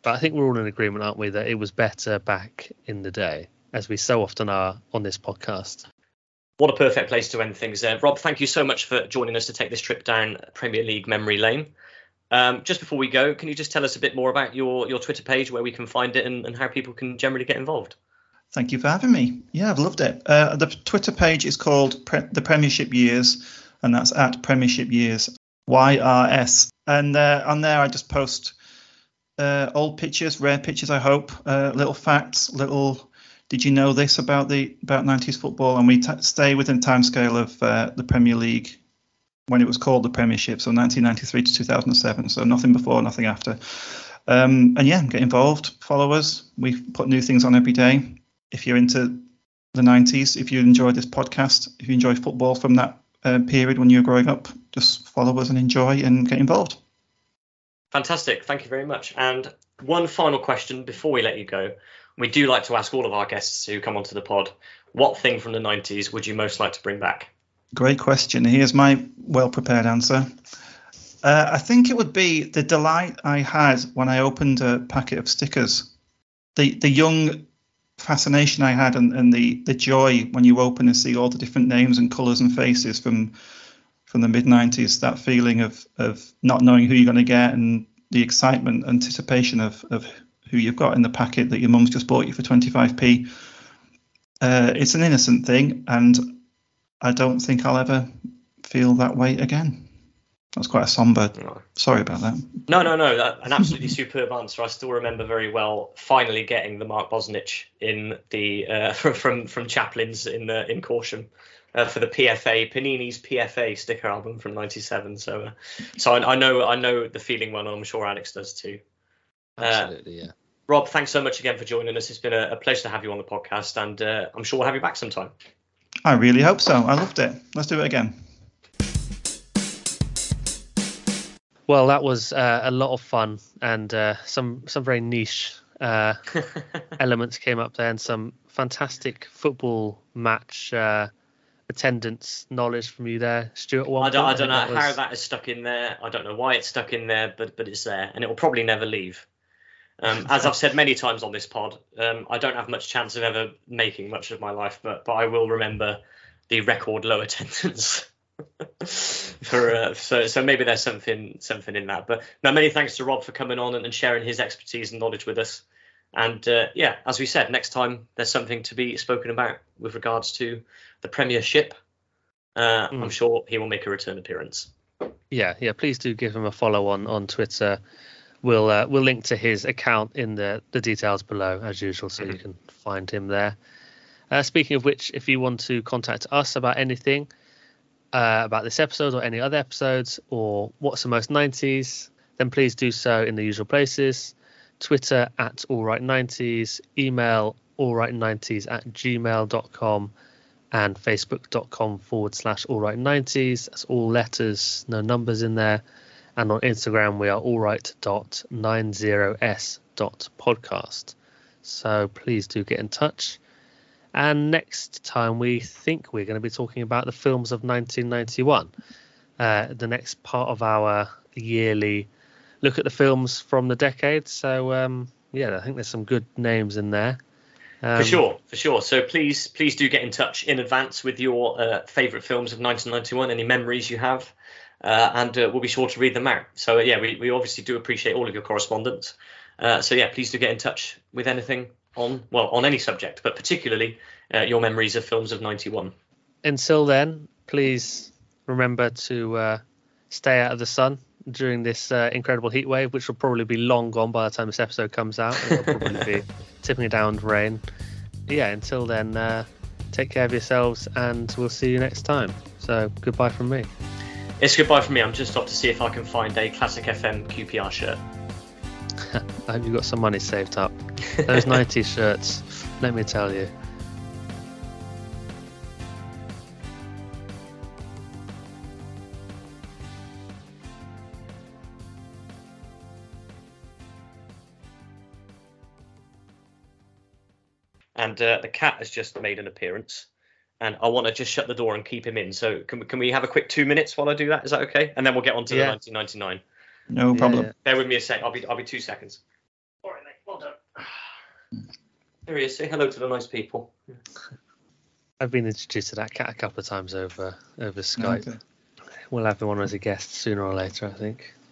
But I think we're all in agreement, aren't we, that it was better back in the day, as we so often are on this podcast. What a perfect place to end things there. Rob, thank you so much for joining us to take this trip down Premier League memory lane. Um, just before we go, can you just tell us a bit more about your, your Twitter page, where we can find it, and, and how people can generally get involved? Thank you for having me. Yeah, I've loved it. Uh, the Twitter page is called Pre- the Premiership Years, and that's at Premiership Years YRS. And uh, on there, I just post uh, old pictures, rare pictures. I hope, uh, little facts, little. Did you know this about the about 90s football? And we t- stay within time scale of uh, the Premier League when it was called the Premiership, so 1993 to 2007. So nothing before, nothing after. Um, and yeah, get involved, follow us. We put new things on every day. If you're into the 90s, if you enjoy this podcast, if you enjoy football from that uh, period when you were growing up, just follow us and enjoy and get involved. Fantastic. Thank you very much. And one final question before we let you go. We do like to ask all of our guests who come onto the pod, what thing from the 90s would you most like to bring back? Great question. Here's my well prepared answer. Uh, I think it would be the delight I had when I opened a packet of stickers. The the young fascination I had and, and the, the joy when you open and see all the different names and colours and faces from from the mid 90s. That feeling of of not knowing who you're going to get and the excitement, anticipation of of who you've got in the packet that your mum's just bought you for 25p. Uh, it's an innocent thing, and I don't think I'll ever feel that way again. That's quite a somber. Sorry about that. No, no, no. That, an absolutely superb answer. I still remember very well finally getting the Mark Bosnich in the uh, from from Chaplin's in the in Corsham uh, for the PFA Panini's PFA sticker album from '97. So, uh, so I, I know I know the feeling well, and I'm sure Alex does too. Uh, Absolutely, yeah. Rob, thanks so much again for joining us. It's been a, a pleasure to have you on the podcast, and uh, I'm sure we'll have you back sometime. I really hope so. I loved it. Let's do it again. Well, that was uh, a lot of fun, and uh, some some very niche uh, elements came up there, and some fantastic football match uh, attendance knowledge from you there, Stuart. I don't, I don't know think how that is stuck in there. I don't know why it's stuck in there, but but it's there, and it will probably never leave. Um, as I've said many times on this pod, um, I don't have much chance of ever making much of my life, but but I will remember the record low attendance. for uh, so so maybe there's something something in that. But no, many thanks to Rob for coming on and, and sharing his expertise and knowledge with us. And uh, yeah, as we said, next time there's something to be spoken about with regards to the Premiership. Uh, I'm Mm. sure he will make a return appearance. yeah, yeah. Please do give him a follow on on Twitter. We'll uh, we'll link to his account in the the details below as usual, so you can find him there. Uh, speaking of which, if you want to contact us about anything uh, about this episode or any other episodes or what's the most 90s, then please do so in the usual places. Twitter at alright90s, email alright90s at gmail.com, and facebook.com forward slash alright90s. That's all letters, no numbers in there. And on Instagram, we are alright.90s.podcast. So please do get in touch. And next time, we think we're going to be talking about the films of 1991. Uh, the next part of our yearly look at the films from the decade. So, um, yeah, I think there's some good names in there. Um, for sure, for sure. So please, please do get in touch in advance with your uh, favourite films of 1991, any memories you have, uh, and uh, we'll be sure to read them out. So uh, yeah, we, we obviously do appreciate all of your correspondence. Uh, so yeah, please do get in touch with anything on well on any subject, but particularly uh, your memories of films of 91. Until then, please remember to uh, stay out of the sun during this uh, incredible heat wave, which will probably be long gone by the time this episode comes out. It'll probably be tipping it down rain. Yeah, until then, uh, take care of yourselves and we'll see you next time. So, goodbye from me. It's goodbye from me. I'm just off to see if I can find a classic FM QPR shirt. I hope you've got some money saved up. Those 90 shirts, let me tell you. And uh, the cat has just made an appearance. And I want to just shut the door and keep him in. So can we, can we have a quick two minutes while I do that? Is that okay? And then we'll get on to Yeah. the 1999. No problem. Yeah. Bear with me a sec. I'll be I'll be two seconds. All right, mate. Well done. There he is. Say hello to the nice people. I've been introduced to that cat a couple of times over over Skype. Okay. We'll have him on as a guest sooner or later, I think.